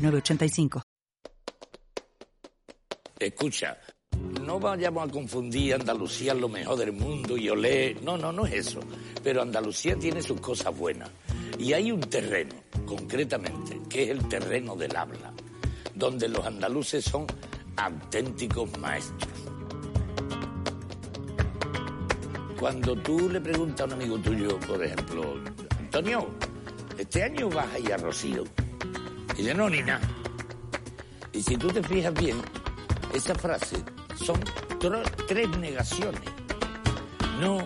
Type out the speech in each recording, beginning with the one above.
906985. Escucha, no vayamos a confundir Andalucía lo mejor del mundo y olé. No, no, no es eso. Pero Andalucía tiene sus cosas buenas. Y hay un terreno, concretamente, que es el terreno del habla, donde los andaluces son auténticos maestros. Cuando tú le preguntas a un amigo tuyo, por ejemplo, Antonio, este año vas a ir a Rocío. Y dice, no, ni nada. Y si tú te fijas bien, esa frase son tres negaciones. No,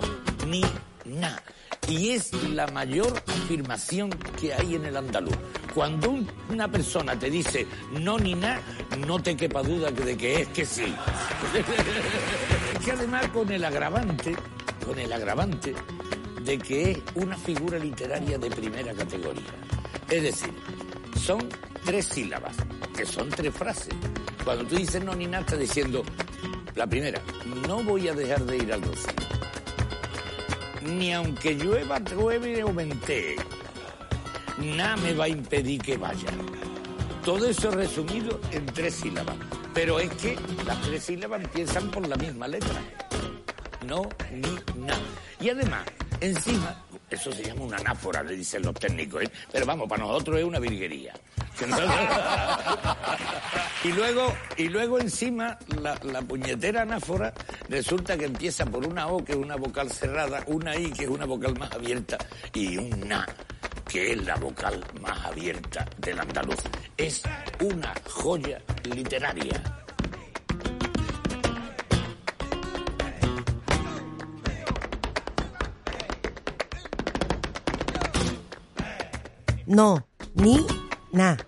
ni, na. Y es la mayor afirmación que hay en el andaluz. Cuando un- una persona te dice no ni na, no te quepa duda de que es que sí. que además con el agravante, con el agravante de que es una figura literaria de primera categoría. Es decir, son tres sílabas, que son tres frases. Cuando tú dices no ni nada, estás diciendo, la primera, no voy a dejar de ir al rocío. Ni aunque llueva, llueve o ventee, nada me va a impedir que vaya. Todo eso resumido en tres sílabas. Pero es que las tres sílabas empiezan por la misma letra. No, ni, na. Y además, encima, eso se llama una anáfora, le dicen los técnicos, ¿eh? pero vamos, para nosotros es una virguería. y luego, y luego encima, la, la puñetera anáfora resulta que empieza por una O, que es una vocal cerrada, una I, que es una vocal más abierta, y un Na, que es la vocal más abierta del andaluz. Es una joya literaria. No, ni, na.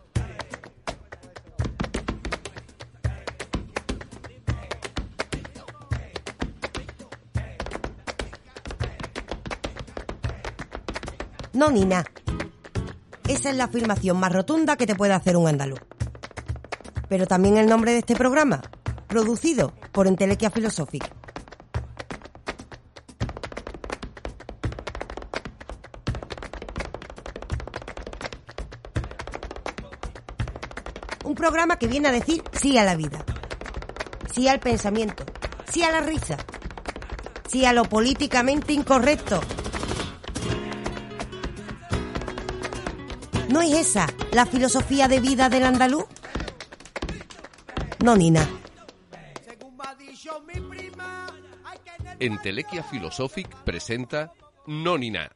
No, ni na. Esa es la afirmación más rotunda que te puede hacer un andaluz. Pero también el nombre de este programa, producido por Entelequia Philosophic. Programa que viene a decir sí a la vida, sí al pensamiento, sí a la risa, sí a lo políticamente incorrecto. ¿No es esa la filosofía de vida del andaluz? No, Nina. Entelequia Philosophic presenta Nonina.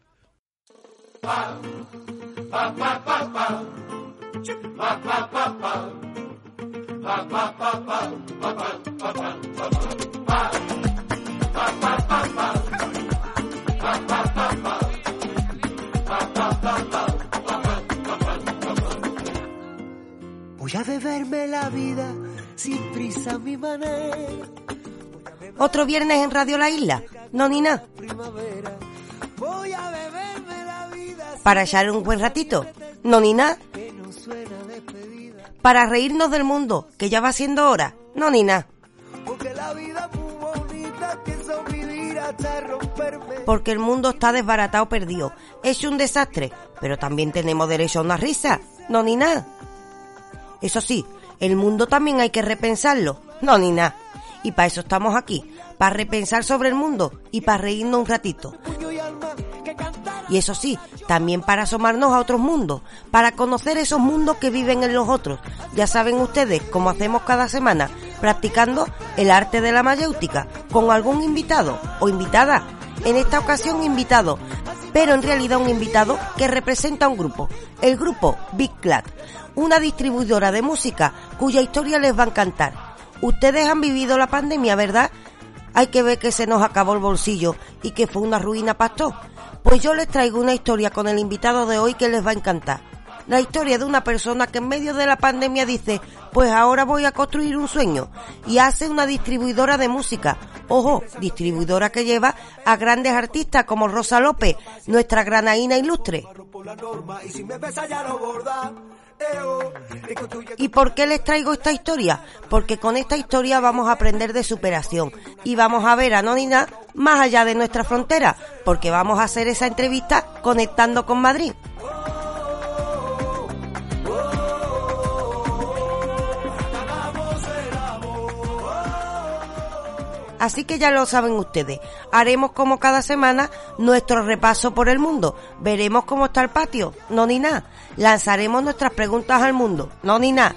Voy a beberme la vida sin prisa mi manera. Otro viernes en Radio La Isla. No, Nina. Primavera. Voy a beberme la vida Para echar un buen ratito. No, suena despedida. Para reírnos del mundo, que ya va siendo hora. No, Nina. Porque la vida es muy bonita, pienso vivir hasta romperme. Porque el mundo está desbaratado, perdido. Es un desastre. Pero también tenemos derecho a una risa. No, Nina. Eso sí, el mundo también hay que repensarlo. No, Nina. Y para eso estamos aquí. Para repensar sobre el mundo y para reírnos un ratito. Y eso sí, también para asomarnos a otros mundos, para conocer esos mundos que viven en los otros. Ya saben ustedes, como hacemos cada semana, practicando el arte de la mayéutica, con algún invitado o invitada. En esta ocasión invitado, pero en realidad un invitado que representa un grupo, el grupo Big Clat, una distribuidora de música cuya historia les va a encantar. Ustedes han vivido la pandemia, ¿verdad? Hay que ver que se nos acabó el bolsillo y que fue una ruina pastor. Pues yo les traigo una historia con el invitado de hoy que les va a encantar. La historia de una persona que en medio de la pandemia dice, pues ahora voy a construir un sueño y hace una distribuidora de música. Ojo, distribuidora que lleva a grandes artistas como Rosa López, nuestra granaína ilustre. ¿Y por qué les traigo esta historia? Porque con esta historia vamos a aprender de superación y vamos a ver a Nonina más allá de nuestra frontera, porque vamos a hacer esa entrevista conectando con Madrid. Así que ya lo saben ustedes, haremos como cada semana nuestro repaso por el mundo, veremos cómo está el patio, no ni nada, lanzaremos nuestras preguntas al mundo, no ni nada,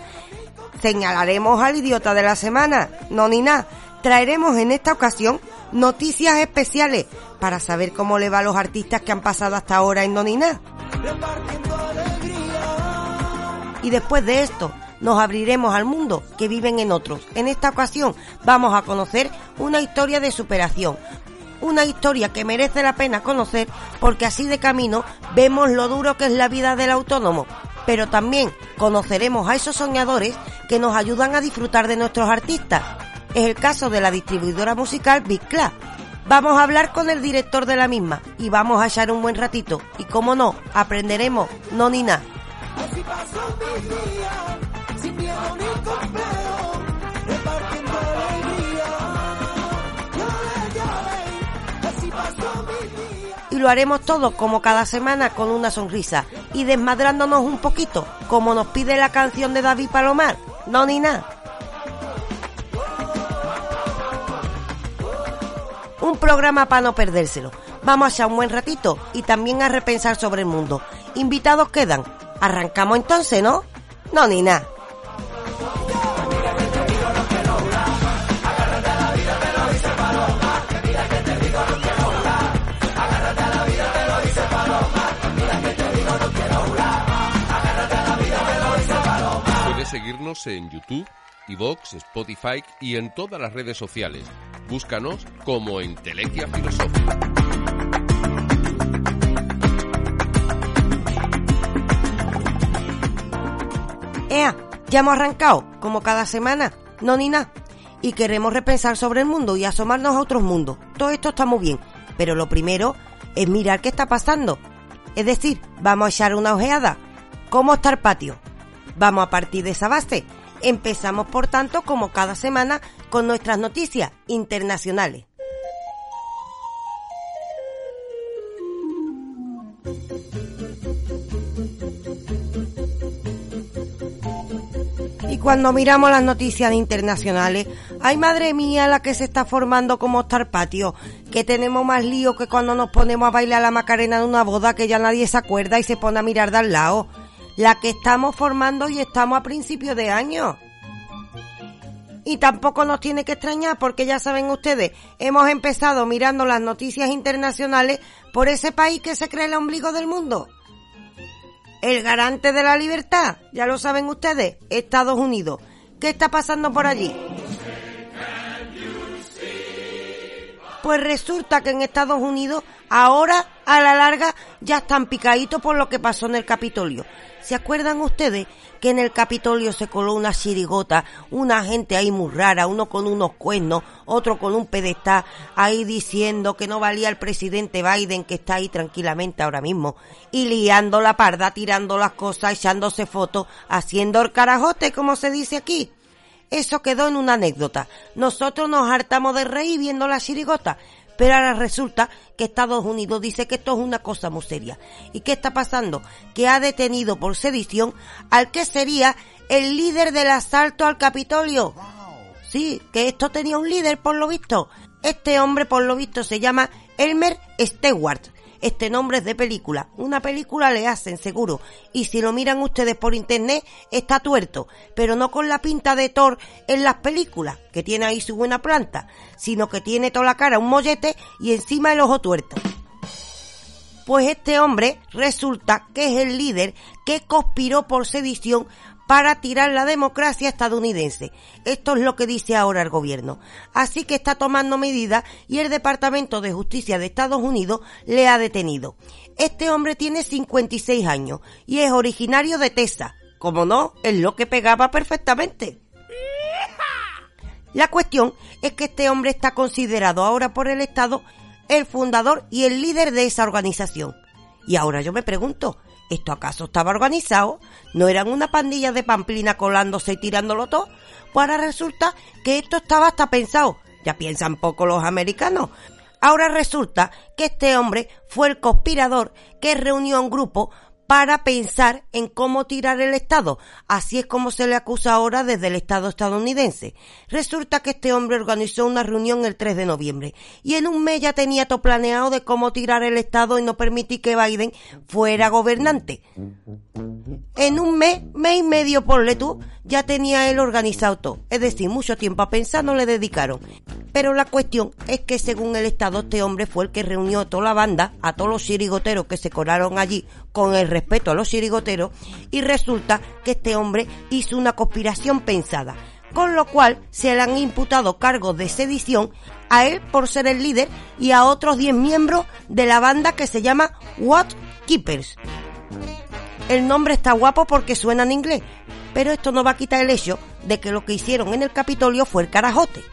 señalaremos al idiota de la semana, no ni nada, traeremos en esta ocasión noticias especiales para saber cómo le va a los artistas que han pasado hasta ahora en Nonina. Y después de esto, nos abriremos al mundo que viven en otros. En esta ocasión vamos a conocer una historia de superación. Una historia que merece la pena conocer porque así de camino vemos lo duro que es la vida del autónomo. Pero también conoceremos a esos soñadores que nos ayudan a disfrutar de nuestros artistas. Es el caso de la distribuidora musical Big Club. Vamos a hablar con el director de la misma y vamos a echar un buen ratito. Y como no, aprenderemos no ni nada. Lo haremos todo como cada semana con una sonrisa y desmadrándonos un poquito, como nos pide la canción de David Palomar. No ni nada. Un programa para no perdérselo. Vamos a echar un buen ratito y también a repensar sobre el mundo. Invitados quedan. Arrancamos entonces, ¿no? No ni nada. Seguirnos en YouTube, iVoox, Spotify y en todas las redes sociales. Búscanos como Entelequia Filosófica. Ea, ya hemos arrancado, como cada semana, no ni nada. Y queremos repensar sobre el mundo y asomarnos a otros mundos. Todo esto está muy bien, pero lo primero es mirar qué está pasando. Es decir, vamos a echar una ojeada. ¿Cómo está el patio? Vamos a partir de esa base. Empezamos, por tanto, como cada semana, con nuestras noticias internacionales. Y cuando miramos las noticias internacionales, ay madre mía la que se está formando como está el patio, que tenemos más lío que cuando nos ponemos a bailar la macarena en una boda que ya nadie se acuerda y se pone a mirar de al lado. La que estamos formando y estamos a principios de año. Y tampoco nos tiene que extrañar porque ya saben ustedes, hemos empezado mirando las noticias internacionales por ese país que se cree el ombligo del mundo. El garante de la libertad, ya lo saben ustedes, Estados Unidos. ¿Qué está pasando por allí? Pues resulta que en Estados Unidos ahora a la larga ya están picaditos por lo que pasó en el Capitolio. ¿Se acuerdan ustedes que en el Capitolio se coló una chirigota, una gente ahí muy rara, uno con unos cuernos, otro con un pedestal, ahí diciendo que no valía el presidente Biden que está ahí tranquilamente ahora mismo, y liando la parda, tirando las cosas, echándose fotos, haciendo el carajote, como se dice aquí? Eso quedó en una anécdota. Nosotros nos hartamos de reír viendo la chirigota, pero ahora resulta que Estados Unidos dice que esto es una cosa muy seria. ¿Y qué está pasando? Que ha detenido por sedición al que sería el líder del asalto al Capitolio. Sí, que esto tenía un líder por lo visto. Este hombre por lo visto se llama Elmer Stewart. Este nombre es de película. Una película le hacen seguro. Y si lo miran ustedes por internet, está tuerto. Pero no con la pinta de Thor en las películas, que tiene ahí su buena planta, sino que tiene toda la cara un mollete y encima el ojo tuerto. Pues este hombre resulta que es el líder que conspiró por sedición para tirar la democracia estadounidense. Esto es lo que dice ahora el gobierno. Así que está tomando medidas y el Departamento de Justicia de Estados Unidos le ha detenido. Este hombre tiene 56 años y es originario de Texas. Como no, es lo que pegaba perfectamente. La cuestión es que este hombre está considerado ahora por el Estado el fundador y el líder de esa organización. Y ahora yo me pregunto, ¿esto acaso estaba organizado? ¿No eran una pandilla de pamplina colándose y tirándolo todo? Pues ahora resulta que esto estaba hasta pensado. Ya piensan poco los americanos. Ahora resulta que este hombre fue el conspirador que reunió a un grupo para pensar en cómo tirar el Estado. Así es como se le acusa ahora desde el Estado estadounidense. Resulta que este hombre organizó una reunión el 3 de noviembre y en un mes ya tenía todo planeado de cómo tirar el Estado y no permitir que Biden fuera gobernante. En un mes, mes y medio, por tú, ya tenía él organizado todo. Es decir, mucho tiempo a pensar no le dedicaron. Pero la cuestión es que según el Estado este hombre fue el que reunió a toda la banda, a todos los chirigoteros que se colaron allí con el respeto a los chirigoteros y resulta que este hombre hizo una conspiración pensada, con lo cual se le han imputado cargos de sedición a él por ser el líder y a otros 10 miembros de la banda que se llama What Keepers. El nombre está guapo porque suena en inglés, pero esto no va a quitar el hecho de que lo que hicieron en el Capitolio fue el carajote.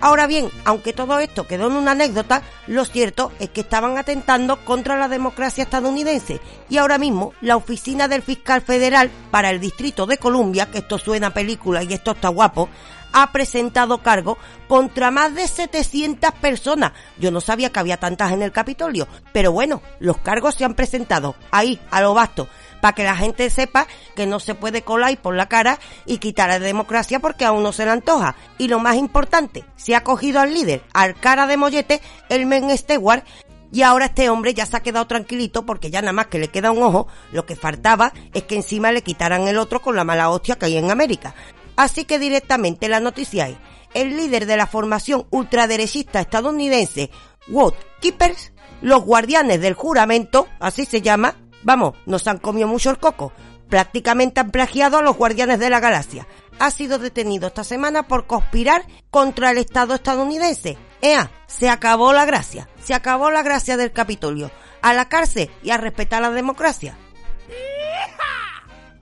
Ahora bien, aunque todo esto quedó en una anécdota, lo cierto es que estaban atentando contra la democracia estadounidense y ahora mismo la oficina del fiscal federal para el Distrito de Columbia, que esto suena película y esto está guapo, ha presentado cargo contra más de 700 personas. Yo no sabía que había tantas en el Capitolio, pero bueno, los cargos se han presentado ahí, a lo vasto para que la gente sepa que no se puede colar por la cara y quitar la democracia porque aún no se le antoja. Y lo más importante, se ha cogido al líder, al cara de mollete, el Men Stewart, y ahora este hombre ya se ha quedado tranquilito porque ya nada más que le queda un ojo, lo que faltaba es que encima le quitaran el otro con la mala hostia que hay en América. Así que directamente la noticia es, el líder de la formación ultraderechista estadounidense, Wood Keepers, los guardianes del juramento, así se llama, Vamos, nos han comido mucho el coco. Prácticamente han plagiado a los guardianes de la galaxia. Ha sido detenido esta semana por conspirar contra el Estado estadounidense. ¡Ea! Se acabó la gracia. Se acabó la gracia del Capitolio. A la cárcel y a respetar la democracia.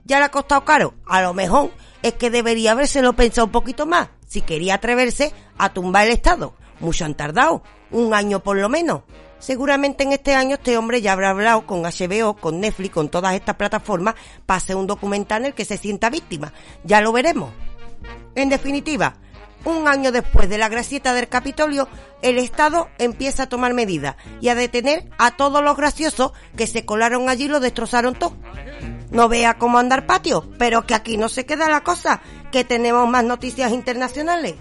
¿Ya le ha costado caro? A lo mejor es que debería habérselo pensado un poquito más. Si quería atreverse a tumbar el Estado. Mucho han tardado. Un año por lo menos. Seguramente en este año este hombre ya habrá hablado con HBO, con Netflix, con todas estas plataformas para hacer un documental en el que se sienta víctima. Ya lo veremos. En definitiva, un año después de la gracieta del Capitolio, el Estado empieza a tomar medidas y a detener a todos los graciosos que se colaron allí y lo destrozaron todo. No vea cómo andar patio, pero que aquí no se queda la cosa, que tenemos más noticias internacionales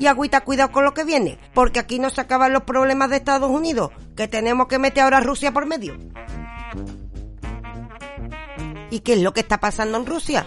y agüita cuidado con lo que viene, porque aquí no se acaban los problemas de Estados Unidos, que tenemos que meter ahora a Rusia por medio. ¿Y qué es lo que está pasando en Rusia?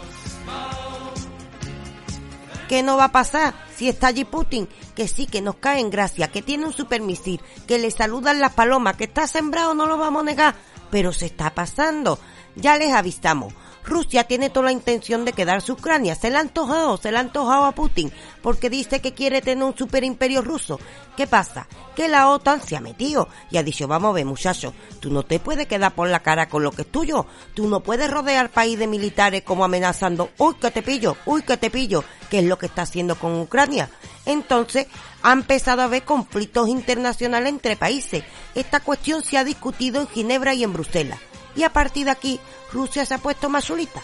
¿Qué no va a pasar si está allí Putin? Que sí, que nos cae en gracia, que tiene un supermisil, que le saludan las palomas, que está sembrado, no lo vamos a negar, pero se está pasando. Ya les avisamos. Rusia tiene toda la intención de quedarse Ucrania. Se le ha antojado, se le ha antojado a Putin, porque dice que quiere tener un superimperio ruso. ¿Qué pasa? Que la OTAN se ha metido y ha dicho, vamos a ver muchacho, tú no te puedes quedar por la cara con lo que es tuyo. Tú no puedes rodear país de militares como amenazando, uy que te pillo, uy que te pillo, que es lo que está haciendo con Ucrania. Entonces, ha empezado a haber conflictos internacionales entre países. Esta cuestión se ha discutido en Ginebra y en Bruselas y a partir de aquí Rusia se ha puesto más solita.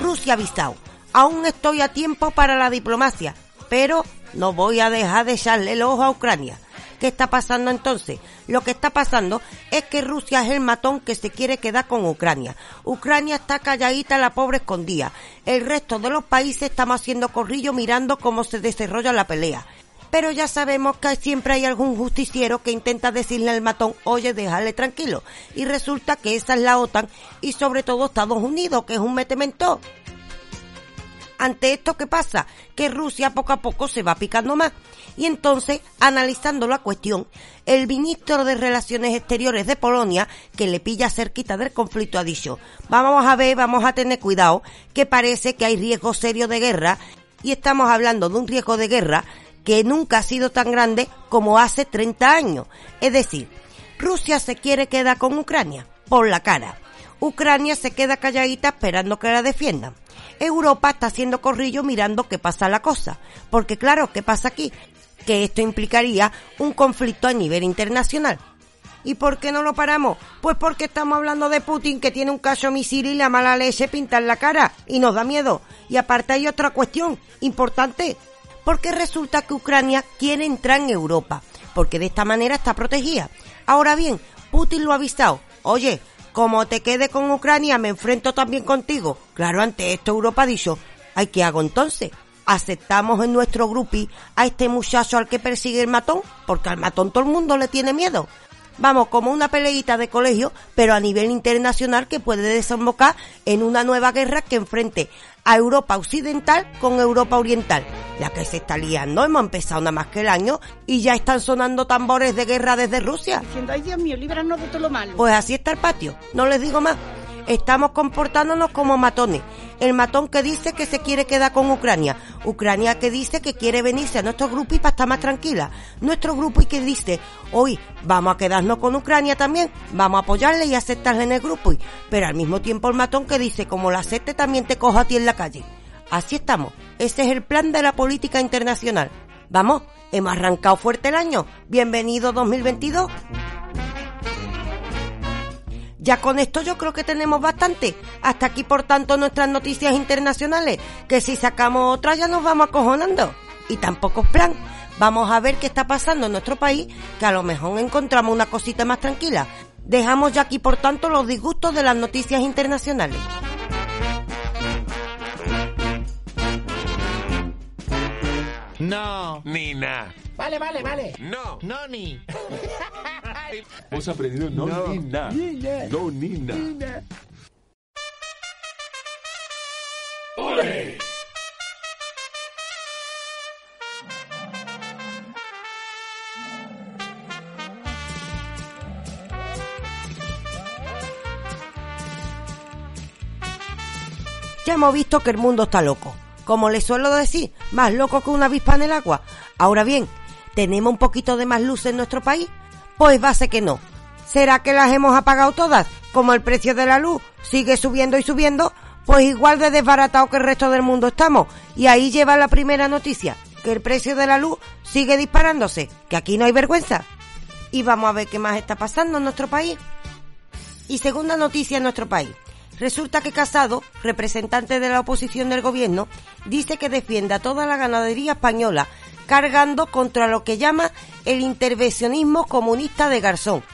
Rusia ha avisado, aún estoy a tiempo para la diplomacia, pero no voy a dejar de echarle el ojo a Ucrania. ¿Qué está pasando entonces? Lo que está pasando es que Rusia es el matón que se quiere quedar con Ucrania. Ucrania está calladita, la pobre escondida. El resto de los países estamos haciendo corrillo mirando cómo se desarrolla la pelea pero ya sabemos que siempre hay algún justiciero que intenta decirle al matón, oye, déjale tranquilo. Y resulta que esa es la OTAN y sobre todo Estados Unidos, que es un metemento. Ante esto, ¿qué pasa? Que Rusia poco a poco se va picando más. Y entonces, analizando la cuestión, el ministro de Relaciones Exteriores de Polonia, que le pilla cerquita del conflicto, ha dicho, vamos a ver, vamos a tener cuidado, que parece que hay riesgo serio de guerra, y estamos hablando de un riesgo de guerra que nunca ha sido tan grande como hace 30 años. Es decir, Rusia se quiere quedar con Ucrania, por la cara. Ucrania se queda calladita esperando que la defiendan. Europa está haciendo corrillo mirando qué pasa la cosa. Porque claro, ¿qué pasa aquí? Que esto implicaría un conflicto a nivel internacional. ¿Y por qué no lo paramos? Pues porque estamos hablando de Putin que tiene un caso misil y la mala leche pinta en la cara y nos da miedo. Y aparte hay otra cuestión importante. Porque resulta que Ucrania quiere entrar en Europa. Porque de esta manera está protegida. Ahora bien, Putin lo ha avisado. Oye, como te quede con Ucrania, me enfrento también contigo. Claro, ante esto Europa ha dicho, ¿ay qué hago entonces? ¿Aceptamos en nuestro grupi a este muchacho al que persigue el matón? Porque al matón todo el mundo le tiene miedo. Vamos, como una peleita de colegio, pero a nivel internacional que puede desembocar en una nueva guerra que enfrente a Europa Occidental con Europa Oriental. La que se está liando, hemos empezado nada más que el año y ya están sonando tambores de guerra desde Rusia. Diciendo, ay Dios mío, líbranos de todo lo malo. Pues así está el patio, no les digo más. Estamos comportándonos como matones. El matón que dice que se quiere quedar con Ucrania. Ucrania que dice que quiere venirse a nuestro grupo y para estar más tranquila. Nuestro grupo y que dice, hoy vamos a quedarnos con Ucrania también, vamos a apoyarle y aceptarle en el grupo. Pero al mismo tiempo el matón que dice, como la acepte también te cojo a ti en la calle. Así estamos. Ese es el plan de la política internacional. Vamos, hemos arrancado fuerte el año. Bienvenido 2022. Ya con esto yo creo que tenemos bastante. Hasta aquí, por tanto, nuestras noticias internacionales. Que si sacamos otra ya nos vamos acojonando. Y tampoco es plan. Vamos a ver qué está pasando en nuestro país, que a lo mejor encontramos una cosita más tranquila. Dejamos ya aquí, por tanto, los disgustos de las noticias internacionales. No. Nina. Vale, vale, vale. No. No, ni. Hemos aprendido no, Nina. No Nina. Ya hemos visto que el mundo está loco. Como les suelo decir, más loco que una avispa en el agua. Ahora bien, ¿tenemos un poquito de más luz en nuestro país? Pues ser que no. ¿Será que las hemos apagado todas? Como el precio de la luz sigue subiendo y subiendo, pues igual de desbaratado que el resto del mundo estamos. Y ahí lleva la primera noticia, que el precio de la luz sigue disparándose, que aquí no hay vergüenza. Y vamos a ver qué más está pasando en nuestro país. Y segunda noticia en nuestro país. Resulta que Casado, representante de la oposición del gobierno, dice que defiende a toda la ganadería española, cargando contra lo que llama el intervencionismo comunista de Garzón.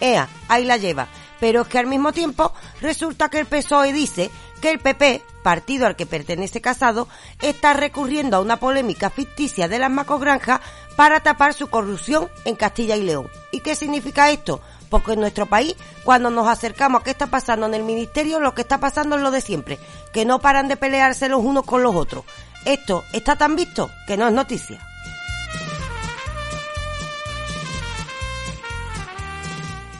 Ea, ahí la lleva. Pero es que al mismo tiempo resulta que el PSOE dice que el PP, partido al que pertenece Casado, está recurriendo a una polémica ficticia de las macogranjas para tapar su corrupción en Castilla y León. ¿Y qué significa esto? Porque en nuestro país, cuando nos acercamos a qué está pasando en el ministerio, lo que está pasando es lo de siempre, que no paran de pelearse los unos con los otros. Esto está tan visto que no es noticia.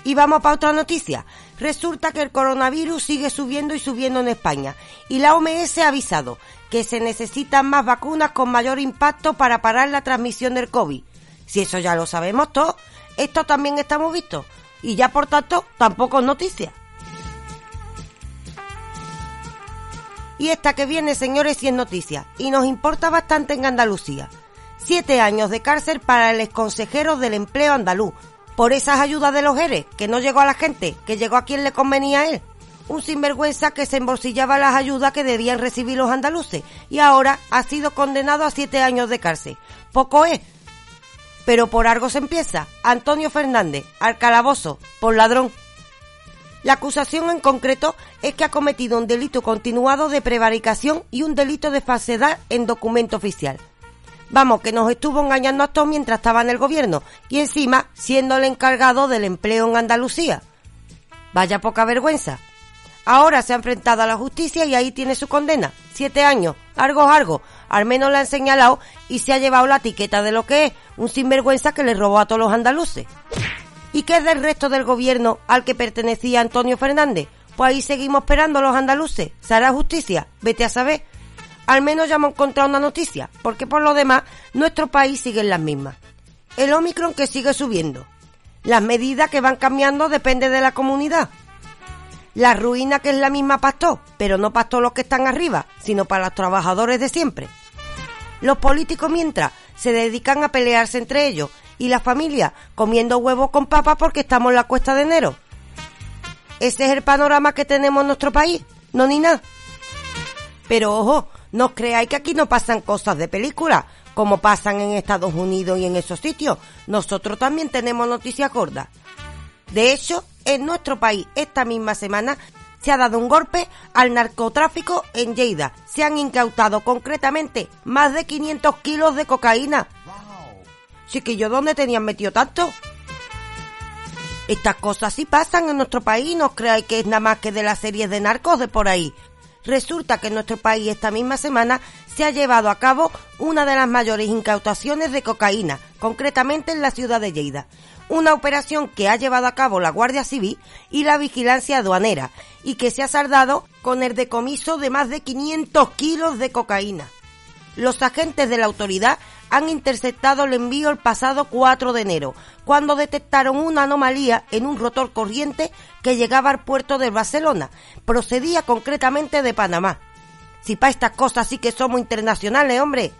Y vamos para otra noticia. Resulta que el coronavirus sigue subiendo y subiendo en España. Y la OMS ha avisado que se necesitan más vacunas con mayor impacto para parar la transmisión del COVID. Si eso ya lo sabemos todos, esto también estamos vistos. Y ya por tanto, tampoco es noticia. Y esta que viene, señores, sí es noticia. Y nos importa bastante en Andalucía. Siete años de cárcel para el exconsejero del empleo andaluz. Por esas ayudas de los ERE, que no llegó a la gente, que llegó a quien le convenía a él. Un sinvergüenza que se embolsillaba las ayudas que debían recibir los andaluces. Y ahora ha sido condenado a siete años de cárcel. Poco es. Pero por algo se empieza. Antonio Fernández, al calabozo, por ladrón. La acusación en concreto es que ha cometido un delito continuado de prevaricación y un delito de falsedad en documento oficial. Vamos, que nos estuvo engañando a todos mientras estaba en el gobierno y encima siendo el encargado del empleo en Andalucía. Vaya poca vergüenza. Ahora se ha enfrentado a la justicia y ahí tiene su condena. Siete años. Algo algo. Al menos la han señalado y se ha llevado la etiqueta de lo que es. Un sinvergüenza que le robó a todos los andaluces. ¿Y qué es del resto del gobierno al que pertenecía Antonio Fernández? Pues ahí seguimos esperando los andaluces. ¿Se hará justicia? Vete a saber. Al menos ya hemos encontrado una noticia, porque por lo demás nuestro país sigue en las mismas. El Omicron que sigue subiendo. Las medidas que van cambiando depende de la comunidad. La ruina que es la misma pastó, pero no pastó los que están arriba, sino para los trabajadores de siempre. Los políticos mientras se dedican a pelearse entre ellos y la familia comiendo huevos con papas porque estamos en la cuesta de enero. Ese es el panorama que tenemos en nuestro país, no ni nada. Pero ojo, no os creáis que aquí no pasan cosas de película, como pasan en Estados Unidos y en esos sitios. Nosotros también tenemos noticias gordas. De hecho, en nuestro país esta misma semana se ha dado un golpe al narcotráfico en Lleida. Se han incautado concretamente más de 500 kilos de cocaína. Chiquillo, ¿dónde tenían metido tanto? Estas cosas sí pasan en nuestro país, no os creáis que es nada más que de las series de narcos de por ahí. Resulta que en nuestro país esta misma semana se ha llevado a cabo una de las mayores incautaciones de cocaína, concretamente en la ciudad de Lleida. Una operación que ha llevado a cabo la Guardia Civil y la Vigilancia Aduanera y que se ha saldado con el decomiso de más de 500 kilos de cocaína. Los agentes de la autoridad han interceptado el envío el pasado 4 de enero, cuando detectaron una anomalía en un rotor corriente que llegaba al puerto de Barcelona. Procedía concretamente de Panamá. Si para estas cosas sí que somos internacionales, hombre.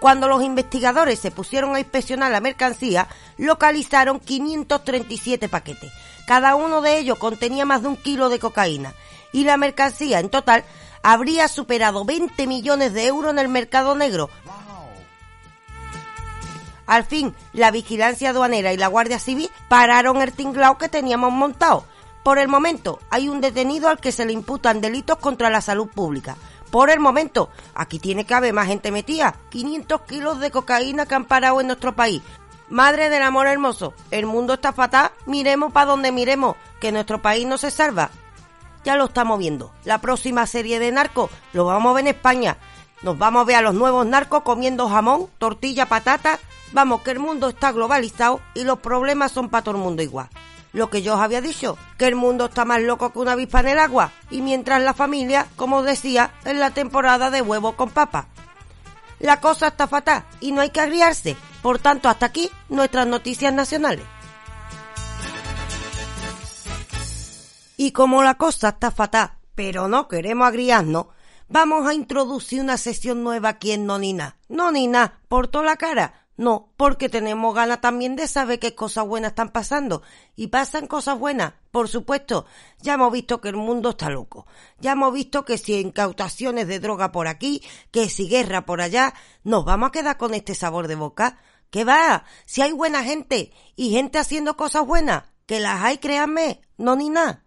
Cuando los investigadores se pusieron a inspeccionar la mercancía, localizaron 537 paquetes. Cada uno de ellos contenía más de un kilo de cocaína. Y la mercancía en total habría superado 20 millones de euros en el mercado negro. Al fin, la vigilancia aduanera y la Guardia Civil pararon el tinglao que teníamos montado. Por el momento, hay un detenido al que se le imputan delitos contra la salud pública. Por el momento, aquí tiene que haber más gente metida. 500 kilos de cocaína que han parado en nuestro país. Madre del amor hermoso, el mundo está fatal, miremos para donde miremos, que nuestro país no se salva ya lo estamos viendo. La próxima serie de narcos lo vamos a ver en España. Nos vamos a ver a los nuevos narcos comiendo jamón, tortilla, patata. Vamos, que el mundo está globalizado y los problemas son para todo el mundo igual. Lo que yo os había dicho, que el mundo está más loco que una avispa en el agua. Y mientras la familia, como decía, en la temporada de huevo con papa. La cosa está fatal y no hay que agriarse. Por tanto, hasta aquí nuestras noticias nacionales. Y como la cosa está fatal, pero no queremos agriarnos, vamos a introducir una sesión nueva aquí en Nonina. Nonina, por toda la cara. No, porque tenemos ganas también de saber qué cosas buenas están pasando. Y pasan cosas buenas, por supuesto. Ya hemos visto que el mundo está loco. Ya hemos visto que si incautaciones de droga por aquí, que si guerra por allá, nos vamos a quedar con este sabor de boca. ¿Qué va? Si hay buena gente y gente haciendo cosas buenas, que las hay, créanme, no ni nada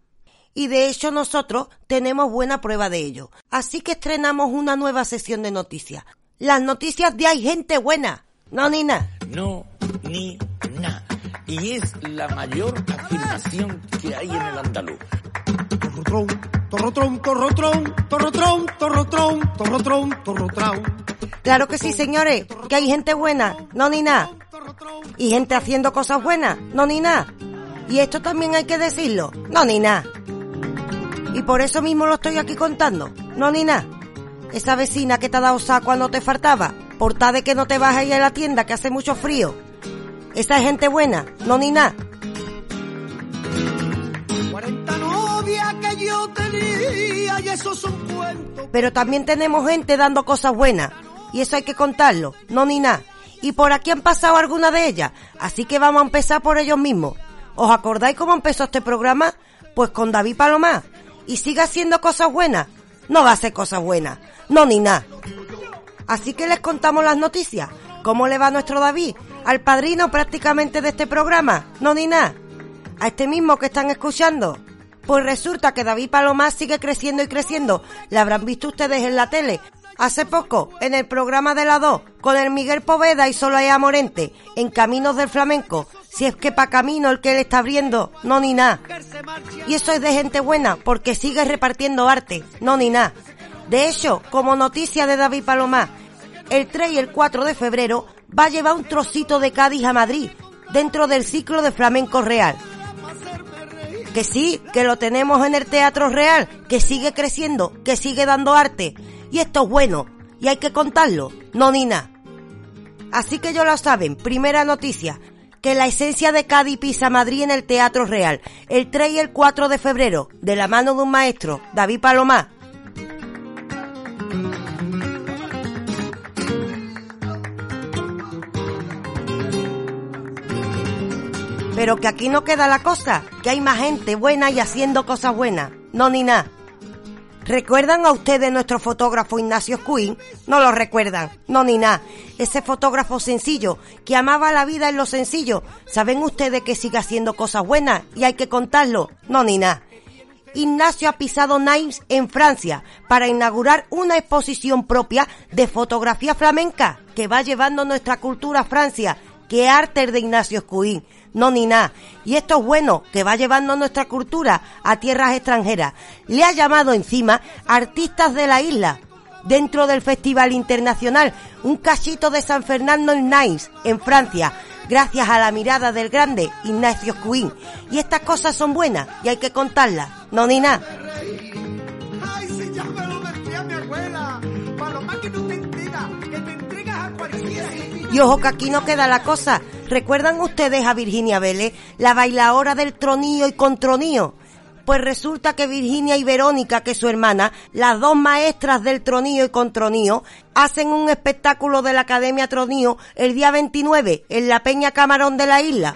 y de hecho nosotros tenemos buena prueba de ello. Así que estrenamos una nueva sesión de noticias. Las noticias de hay gente buena. No, ni nada. No, ni nada. Y es la mayor afirmación que hay en el andaluz. Torrotrón, torrotrón, torrotrón, torrotrón, torrotrón, torrotrón, torrotrón. Claro que sí, señores, que hay gente buena, no ni nada. Y gente haciendo cosas buenas, no ni nada. Y esto también hay que decirlo, no ni nada. Y por eso mismo lo estoy aquí contando. No ni nada. Esa vecina que te ha dado sa cuando te faltaba, por tal de que no te vas a ir a la tienda que hace mucho frío. Esa es gente buena, no ni nada. 40 novias que yo tenía y esos son cuentos. Pero también tenemos gente dando cosas buenas. Y eso hay que contarlo, no ni nada. Y por aquí han pasado algunas de ellas. Así que vamos a empezar por ellos mismos. ¿Os acordáis cómo empezó este programa? Pues con David Palomar y siga haciendo cosas buenas, no va a hacer cosas buenas, no ni nada. Así que les contamos las noticias. ¿Cómo le va nuestro David? Al padrino prácticamente de este programa, no ni nada. A este mismo que están escuchando. Pues resulta que David Palomar sigue creciendo y creciendo. Le habrán visto ustedes en la tele. Hace poco, en el programa de la 2, con el Miguel Poveda y Solo Morente, en Caminos del Flamenco, Si es que pa' camino el que le está abriendo, no ni nada. Y eso es de gente buena, porque sigue repartiendo arte, no ni nada. De hecho, como noticia de David Palomá, el 3 y el 4 de febrero va a llevar un trocito de Cádiz a Madrid, dentro del ciclo de flamenco real. Que sí, que lo tenemos en el Teatro Real, que sigue creciendo, que sigue dando arte. Y esto es bueno, y hay que contarlo, no ni nada. Así que ya lo saben, primera noticia, que la esencia de Cádiz pisa Madrid en el Teatro Real, el 3 y el 4 de febrero, de la mano de un maestro, David Palomá. Pero que aquí no queda la cosa, que hay más gente buena y haciendo cosas buenas, no ni nada. ¿Recuerdan a ustedes nuestro fotógrafo Ignacio Quinn? No lo recuerdan, no ni nada. Ese fotógrafo sencillo, que amaba la vida en lo sencillo. ¿Saben ustedes que sigue haciendo cosas buenas y hay que contarlo? No ni nada. Ignacio ha pisado Nimes en Francia para inaugurar una exposición propia de fotografía flamenca que va llevando nuestra cultura a Francia. ¡Qué arte de Ignacio Quinn! No ni nada. Y esto es bueno, que va llevando nuestra cultura a tierras extranjeras. Le ha llamado encima artistas de la isla. Dentro del Festival Internacional, un cachito de San Fernando en Nice, en Francia, gracias a la mirada del grande Ignacio Quinn. Y estas cosas son buenas y hay que contarlas, no ni nada. Y ojo que aquí no queda la cosa. ¿Recuerdan ustedes a Virginia Vélez, la bailadora del tronío y contronío? Pues resulta que Virginia y Verónica, que es su hermana, las dos maestras del tronío y contronío, hacen un espectáculo de la Academia Tronío el día 29 en la Peña Camarón de la isla.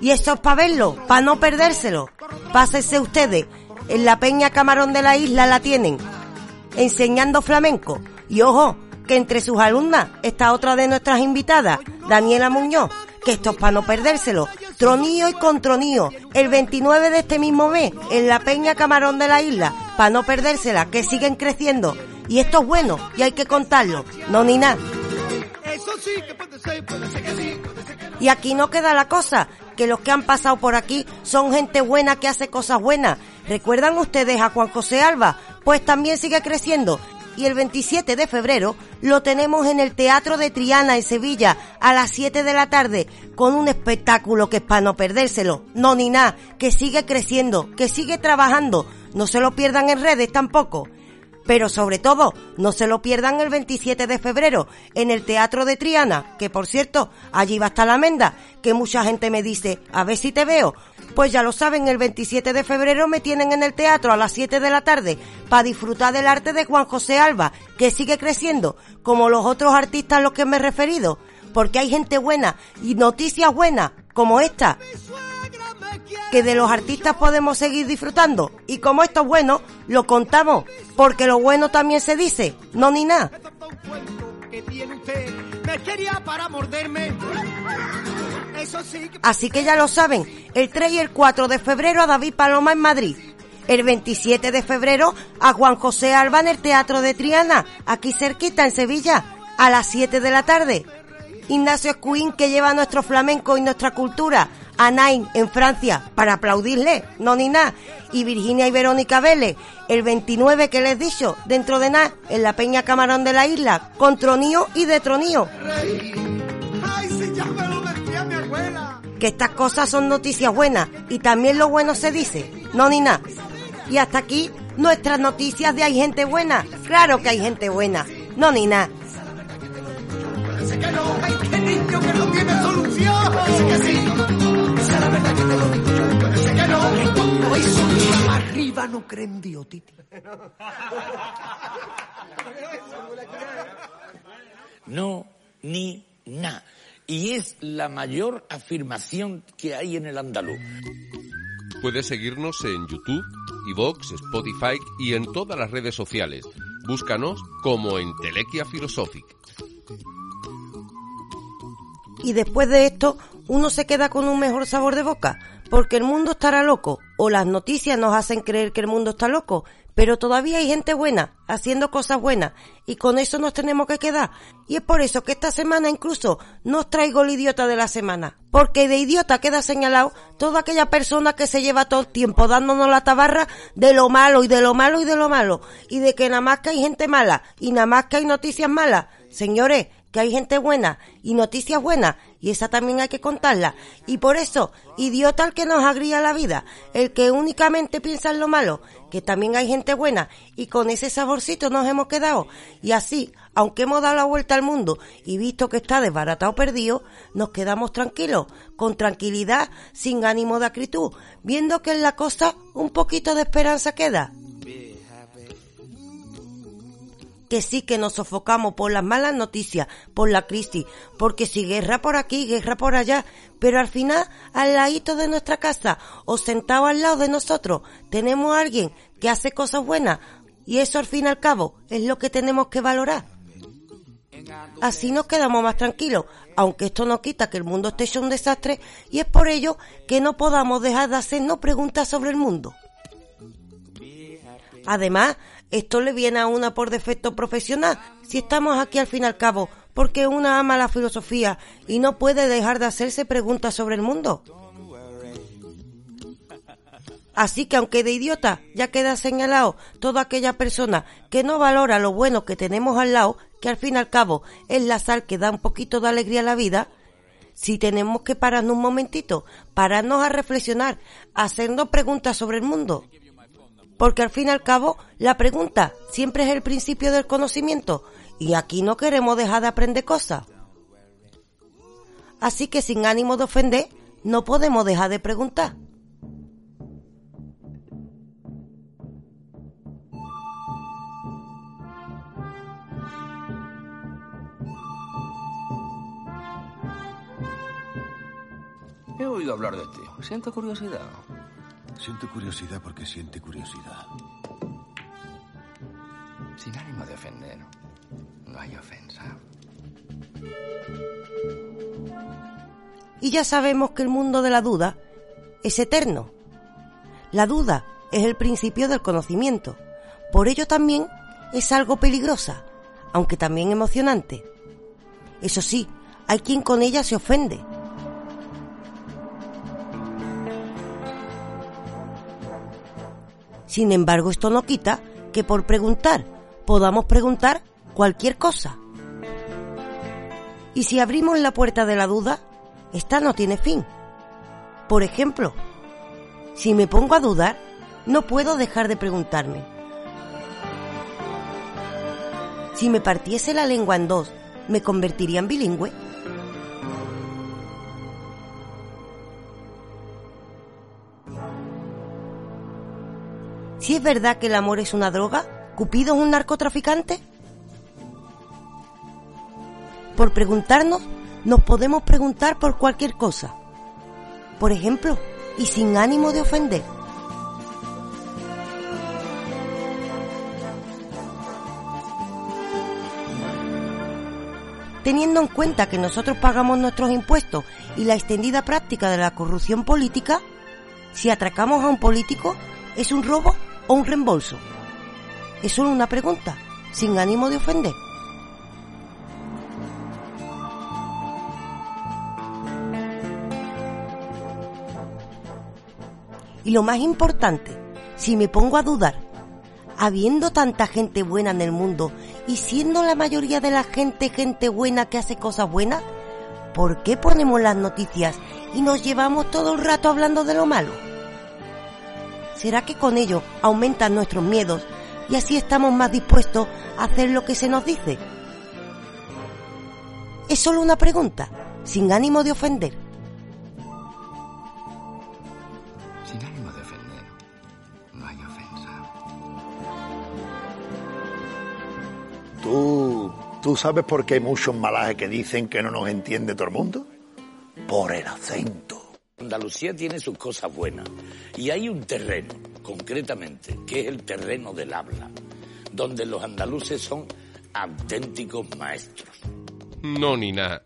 Y eso es para verlo, para no perdérselo. Pásense ustedes. En la Peña Camarón de la isla la tienen. Enseñando flamenco. Y ojo, que entre sus alumnas está otra de nuestras invitadas, Daniela Muñoz, que esto es para no perdérselo. Tronío y contronío, el 29 de este mismo mes, en la Peña Camarón de la isla, para no perdérsela, que siguen creciendo. Y esto es bueno, y hay que contarlo, no ni nada. Y aquí no queda la cosa, que los que han pasado por aquí son gente buena que hace cosas buenas. ¿Recuerdan ustedes a Juan José Alba? Pues también sigue creciendo. Y el 27 de febrero lo tenemos en el Teatro de Triana en Sevilla a las 7 de la tarde con un espectáculo que es para no perdérselo. No ni nada, que sigue creciendo, que sigue trabajando. No se lo pierdan en redes tampoco. Pero sobre todo, no se lo pierdan el 27 de febrero en el Teatro de Triana, que por cierto, allí va a estar la menda, que mucha gente me dice, a ver si te veo. Pues ya lo saben, el 27 de febrero me tienen en el teatro a las 7 de la tarde para disfrutar del arte de Juan José Alba, que sigue creciendo, como los otros artistas a los que me he referido, porque hay gente buena y noticias buenas, como esta, que de los artistas podemos seguir disfrutando. Y como esto es bueno, lo contamos, porque lo bueno también se dice, no ni nada. Así que ya lo saben, el 3 y el 4 de febrero a David Paloma en Madrid. El 27 de febrero a Juan José Alba en el Teatro de Triana, aquí cerquita en Sevilla, a las 7 de la tarde. Ignacio Escuín que lleva nuestro flamenco y nuestra cultura a Nain en Francia para aplaudirle, no ni nada. Y Virginia y Verónica Vélez, el 29 que les he dicho, dentro de nada, en la Peña Camarón de la isla, con tronío y de tronío. Ay, si ya me lo decía mi abuela. que estas cosas son noticias buenas y también lo bueno se dice, no ni nada. Y hasta aquí nuestras noticias de hay gente buena. Claro que hay gente buena, no ni nada. Parece que no. Ay, qué niño que no tiene solución. Parece que sí. Esa es la verdad que te lo digo yo. Parece que no. Eso arriba no creen Dios, Titi. No, ni nada. Y es la mayor afirmación que hay en el andaluz. Puedes seguirnos en YouTube, iVoox, Spotify y en todas las redes sociales. Búscanos como Entelequia Philosophic. Y después de esto, uno se queda con un mejor sabor de boca, porque el mundo estará loco, o las noticias nos hacen creer que el mundo está loco, Pero todavía hay gente buena, haciendo cosas buenas, y con eso nos tenemos que quedar. Y es por eso que esta semana incluso nos traigo el idiota de la semana. Porque de idiota queda señalado toda aquella persona que se lleva todo el tiempo dándonos la tabarra de lo malo y de lo malo y de lo malo. Y de que nada más que hay gente mala y nada más que hay noticias malas. Señores, que hay gente buena y noticias buenas y esa también hay que contarla. Y por eso, idiota el que nos agría la vida, el que únicamente piensa en lo malo, que también hay gente buena y con ese saborcito nos hemos quedado. Y así, aunque hemos dado la vuelta al mundo y visto que está desbaratado perdido, nos quedamos tranquilos, con tranquilidad, sin ánimo de acritud, viendo que en la cosa un poquito de esperanza queda. Que sí que nos sofocamos por las malas noticias, por la crisis, porque si guerra por aquí, guerra por allá, pero al final, al ladito de nuestra casa o sentado al lado de nosotros, tenemos a alguien que hace cosas buenas y eso al fin y al cabo es lo que tenemos que valorar. Así nos quedamos más tranquilos, aunque esto no quita que el mundo esté hecho un desastre y es por ello que no podamos dejar de hacernos preguntas sobre el mundo. Además, esto le viene a una por defecto profesional, si estamos aquí al fin y al cabo, porque una ama la filosofía y no puede dejar de hacerse preguntas sobre el mundo. Así que aunque de idiota ya queda señalado toda aquella persona que no valora lo bueno que tenemos al lado, que al fin y al cabo es la sal que da un poquito de alegría a la vida, si tenemos que pararnos un momentito, pararnos a reflexionar, hacernos preguntas sobre el mundo, porque al fin y al cabo la pregunta siempre es el principio del conocimiento y aquí no queremos dejar de aprender cosas. Así que sin ánimo de ofender, no podemos dejar de preguntar. He oído hablar de ti. Siento curiosidad. Siento curiosidad porque siente curiosidad. Sin ánimo de ofender. No hay ofensa. Y ya sabemos que el mundo de la duda es eterno. La duda es el principio del conocimiento. Por ello también es algo peligrosa, aunque también emocionante. Eso sí, hay quien con ella se ofende. Sin embargo, esto no quita que por preguntar podamos preguntar cualquier cosa. Y si abrimos la puerta de la duda, esta no tiene fin. Por ejemplo, si me pongo a dudar, no puedo dejar de preguntarme. Si me partiese la lengua en dos, ¿me convertiría en bilingüe? Si es verdad que el amor es una droga, ¿Cupido es un narcotraficante? Por preguntarnos, nos podemos preguntar por cualquier cosa. Por ejemplo, y sin ánimo de ofender. Teniendo en cuenta que nosotros pagamos nuestros impuestos y la extendida práctica de la corrupción política, si atracamos a un político, ¿es un robo o un reembolso? Es solo una pregunta, sin ánimo de ofender. Y lo más importante, si me pongo a dudar, habiendo tanta gente buena en el mundo y siendo la mayoría de la gente gente buena que hace cosas buenas, ¿por qué ponemos las noticias y nos llevamos todo el rato hablando de lo malo? ¿Será que con ello aumentan nuestros miedos y así estamos más dispuestos a hacer lo que se nos dice? Es solo una pregunta, sin ánimo de ofender. Sin ánimo de ofender. No hay ofensa. ¿Tú, ¿Tú sabes por qué hay muchos malajes que dicen que no nos entiende todo el mundo? Por el acento. Andalucía tiene sus cosas buenas y hay un terreno, concretamente, que es el terreno del habla, donde los andaluces son auténticos maestros. No, ni nada.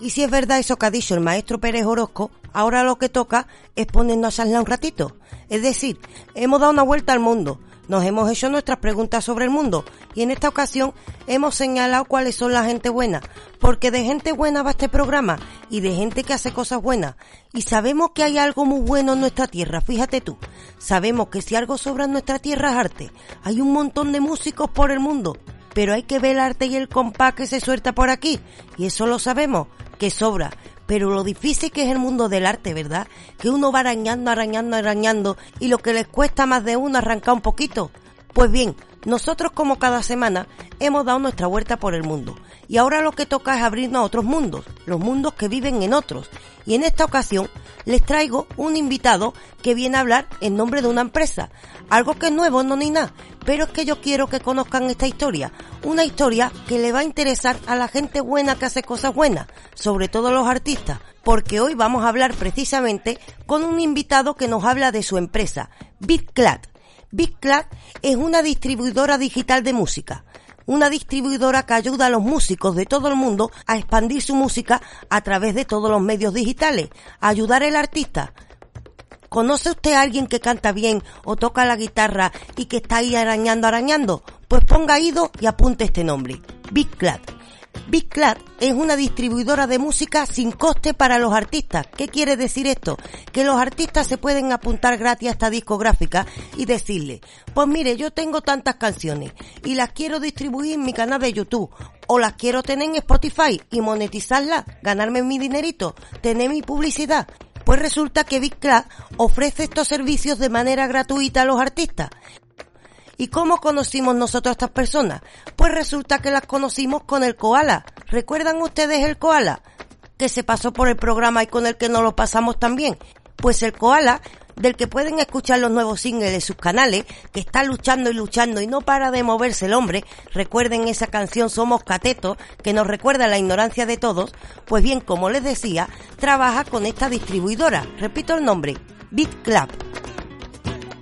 Y si es verdad eso que ha dicho el maestro Pérez Orozco, ahora lo que toca es ponernos a charlar un ratito. Es decir, hemos dado una vuelta al mundo, nos hemos hecho nuestras preguntas sobre el mundo y en esta ocasión hemos señalado cuáles son la gente buena, porque de gente buena va este programa y de gente que hace cosas buenas. Y sabemos que hay algo muy bueno en nuestra tierra, fíjate tú. Sabemos que si algo sobra en nuestra tierra es arte. Hay un montón de músicos por el mundo, pero hay que ver el arte y el compás que se suelta por aquí. Y eso lo sabemos, que sobra pero lo difícil que es el mundo del arte, ¿verdad? Que uno va arañando, arañando, arañando y lo que les cuesta más de uno arrancar un poquito. Pues bien, nosotros como cada semana hemos dado nuestra vuelta por el mundo y ahora lo que toca es abrirnos a otros mundos, los mundos que viven en otros. Y en esta ocasión les traigo un invitado que viene a hablar en nombre de una empresa, algo que es nuevo, no ni nada, pero es que yo quiero que conozcan esta historia, una historia que le va a interesar a la gente buena que hace cosas buenas, sobre todo los artistas, porque hoy vamos a hablar precisamente con un invitado que nos habla de su empresa, BitClad. BitClad es una distribuidora digital de música, una distribuidora que ayuda a los músicos de todo el mundo a expandir su música a través de todos los medios digitales, a ayudar al artista. ¿Conoce usted a alguien que canta bien o toca la guitarra y que está ahí arañando, arañando? Pues ponga ido y apunte este nombre. Big Clad. Big Clad es una distribuidora de música sin coste para los artistas. ¿Qué quiere decir esto? Que los artistas se pueden apuntar gratis a esta discográfica y decirle, pues mire, yo tengo tantas canciones y las quiero distribuir en mi canal de YouTube o las quiero tener en Spotify y monetizarlas, ganarme mi dinerito, tener mi publicidad. Pues resulta que Big Clad ofrece estos servicios de manera gratuita a los artistas. ¿Y cómo conocimos nosotros a estas personas? Pues resulta que las conocimos con el koala. ¿Recuerdan ustedes el koala? Que se pasó por el programa y con el que nos lo pasamos también. Pues el koala, del que pueden escuchar los nuevos singles de sus canales, que está luchando y luchando y no para de moverse el hombre, recuerden esa canción Somos Catetos, que nos recuerda la ignorancia de todos, pues bien, como les decía, trabaja con esta distribuidora, repito el nombre, Beat Club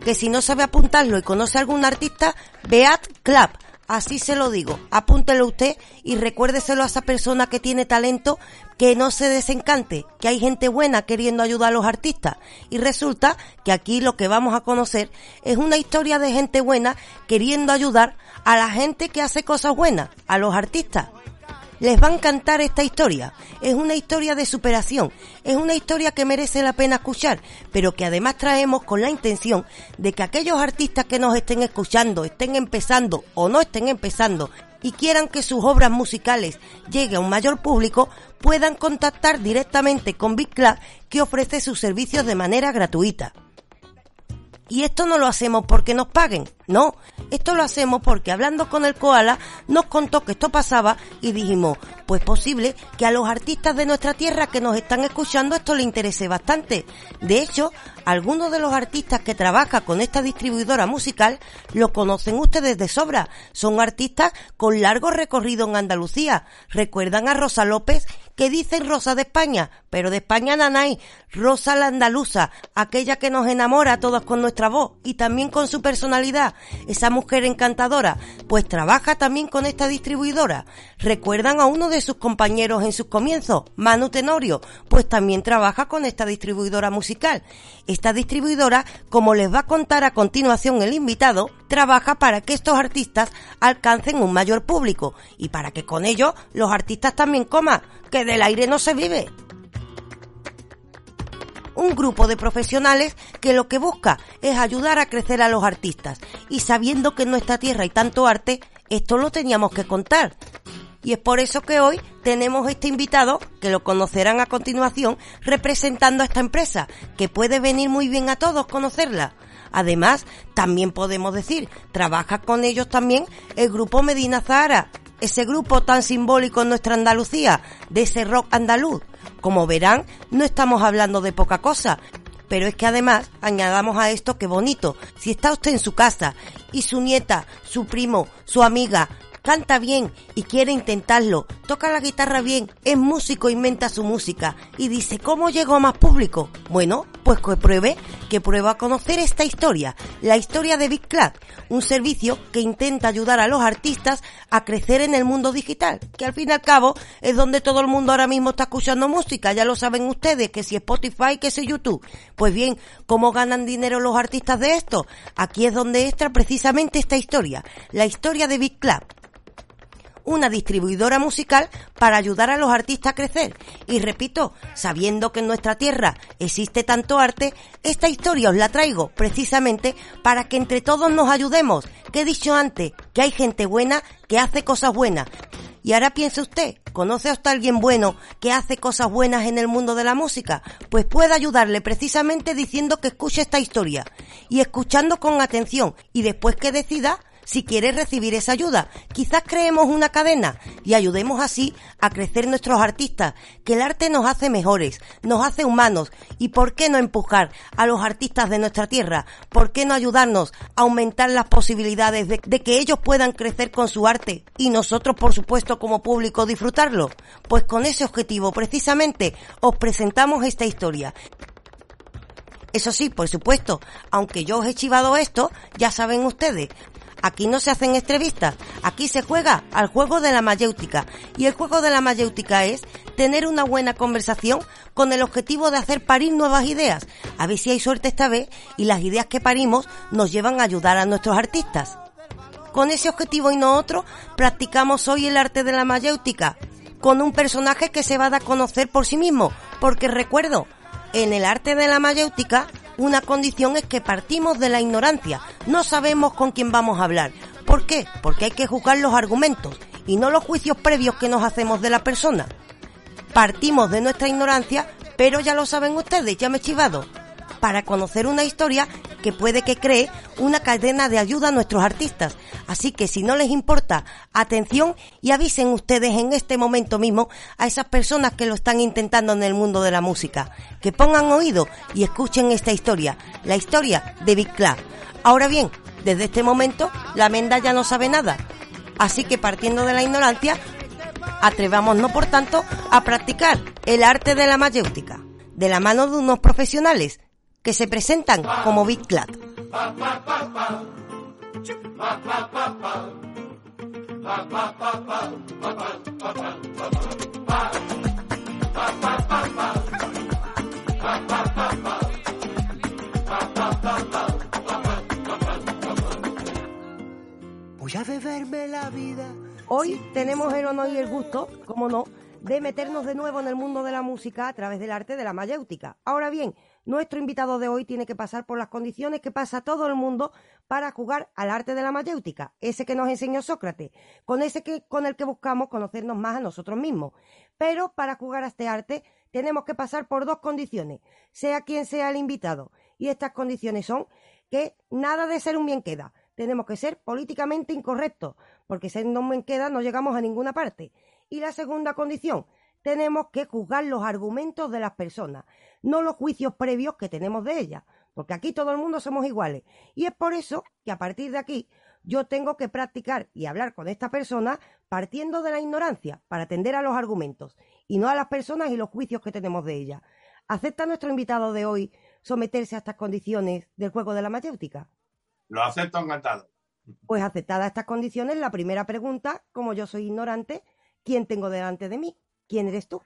que si no sabe apuntarlo y conoce a algún artista, Beat Club. Así se lo digo, apúntelo usted y recuérdeselo a esa persona que tiene talento, que no se desencante, que hay gente buena queriendo ayudar a los artistas. Y resulta que aquí lo que vamos a conocer es una historia de gente buena queriendo ayudar a la gente que hace cosas buenas, a los artistas les va a encantar esta historia. Es una historia de superación, es una historia que merece la pena escuchar, pero que además traemos con la intención de que aquellos artistas que nos estén escuchando, estén empezando o no estén empezando y quieran que sus obras musicales lleguen a un mayor público, puedan contactar directamente con Big Club que ofrece sus servicios de manera gratuita. Y esto no lo hacemos porque nos paguen, no. Esto lo hacemos porque hablando con el koala nos contó que esto pasaba y dijimos, pues posible que a los artistas de nuestra tierra que nos están escuchando esto le interese bastante. De hecho, algunos de los artistas que trabajan con esta distribuidora musical lo conocen ustedes de sobra. Son artistas con largo recorrido en Andalucía. Recuerdan a Rosa López que dicen Rosa de España, pero de España nanay, Rosa la andaluza, aquella que nos enamora a todos con nuestra voz y también con su personalidad, esa mujer encantadora, pues trabaja también con esta distribuidora. Recuerdan a uno de sus compañeros en sus comienzos, Manu Tenorio, pues también trabaja con esta distribuidora musical. Esta distribuidora, como les va a contar a continuación el invitado, trabaja para que estos artistas alcancen un mayor público y para que con ello los artistas también coman, que del aire no se vive un grupo de profesionales que lo que busca es ayudar a crecer a los artistas. Y sabiendo que en nuestra tierra hay tanto arte, esto lo teníamos que contar. Y es por eso que hoy tenemos este invitado, que lo conocerán a continuación, representando a esta empresa, que puede venir muy bien a todos conocerla. Además, también podemos decir, trabaja con ellos también el grupo Medina Zahara, ese grupo tan simbólico en nuestra Andalucía, de ese rock andaluz. Como verán, no estamos hablando de poca cosa, pero es que además añadamos a esto que bonito, si está usted en su casa y su nieta, su primo, su amiga canta bien y quiere intentarlo, toca la guitarra bien, es músico, inventa su música y dice, ¿cómo llego a más público? Bueno, pues que pruebe, que prueba a conocer esta historia, la historia de Big Club, un servicio que intenta ayudar a los artistas a crecer en el mundo digital, que al fin y al cabo es donde todo el mundo ahora mismo está escuchando música, ya lo saben ustedes, que si Spotify, que si YouTube. Pues bien, ¿cómo ganan dinero los artistas de esto? Aquí es donde entra precisamente esta historia, la historia de Big Club una distribuidora musical para ayudar a los artistas a crecer. Y repito, sabiendo que en nuestra tierra existe tanto arte, esta historia os la traigo precisamente para que entre todos nos ayudemos. Que he dicho antes, que hay gente buena que hace cosas buenas. Y ahora piense usted, ¿conoce a usted a alguien bueno que hace cosas buenas en el mundo de la música? Pues puede ayudarle precisamente diciendo que escuche esta historia y escuchando con atención y después que decida si quieres recibir esa ayuda. Quizás creemos una cadena y ayudemos así a crecer nuestros artistas, que el arte nos hace mejores, nos hace humanos. ¿Y por qué no empujar a los artistas de nuestra tierra? ¿Por qué no ayudarnos a aumentar las posibilidades de, de que ellos puedan crecer con su arte y nosotros, por supuesto, como público, disfrutarlo? Pues con ese objetivo, precisamente, os presentamos esta historia. Eso sí, por supuesto, aunque yo os he chivado esto, ya saben ustedes, Aquí no se hacen entrevistas, aquí se juega al juego de la mayéutica. Y el juego de la mayéutica es tener una buena conversación con el objetivo de hacer parir nuevas ideas. A ver si hay suerte esta vez y las ideas que parimos nos llevan a ayudar a nuestros artistas. Con ese objetivo y no otro, practicamos hoy el arte de la mayéutica, con un personaje que se va a dar a conocer por sí mismo, porque recuerdo, en el arte de la mayéutica una condición es que partimos de la ignorancia, no sabemos con quién vamos a hablar. ¿Por qué? Porque hay que juzgar los argumentos y no los juicios previos que nos hacemos de la persona. Partimos de nuestra ignorancia, pero ya lo saben ustedes, ya me he chivado para conocer una historia que puede que cree una cadena de ayuda a nuestros artistas. Así que si no les importa, atención y avisen ustedes en este momento mismo a esas personas que lo están intentando en el mundo de la música. Que pongan oído y escuchen esta historia, la historia de Big Club. Ahora bien, desde este momento la Menda ya no sabe nada. Así que partiendo de la ignorancia, atrevámonos por tanto a practicar el arte de la mayéutica, de la mano de unos profesionales que se presentan como Big Club. Voy a beberme la vida. Hoy tenemos el honor y el gusto, como no, de meternos de nuevo en el mundo de la música a través del arte de la mayéutica. Ahora bien, nuestro invitado de hoy tiene que pasar por las condiciones que pasa todo el mundo para jugar al arte de la mayéutica, ese que nos enseñó Sócrates, con ese que, con el que buscamos conocernos más a nosotros mismos. Pero para jugar a este arte tenemos que pasar por dos condiciones, sea quien sea el invitado. Y estas condiciones son que nada de ser un bien queda, tenemos que ser políticamente incorrectos, porque siendo un bien queda no llegamos a ninguna parte. Y la segunda condición, tenemos que juzgar los argumentos de las personas, no los juicios previos que tenemos de ellas, porque aquí todo el mundo somos iguales. Y es por eso que a partir de aquí yo tengo que practicar y hablar con esta persona partiendo de la ignorancia para atender a los argumentos y no a las personas y los juicios que tenemos de ellas. ¿Acepta nuestro invitado de hoy someterse a estas condiciones del juego de la mayéutica? Lo acepto encantado. Pues aceptadas estas condiciones, la primera pregunta, como yo soy ignorante, ¿quién tengo delante de mí? ¿Quién eres tú?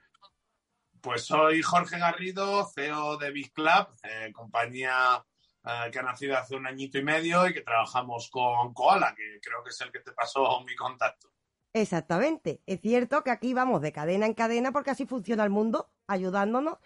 Pues soy Jorge Garrido, CEO de Big Club, eh, compañía eh, que ha nacido hace un añito y medio y que trabajamos con Koala, que creo que es el que te pasó mi contacto. Exactamente. Es cierto que aquí vamos de cadena en cadena porque así funciona el mundo, ayudándonos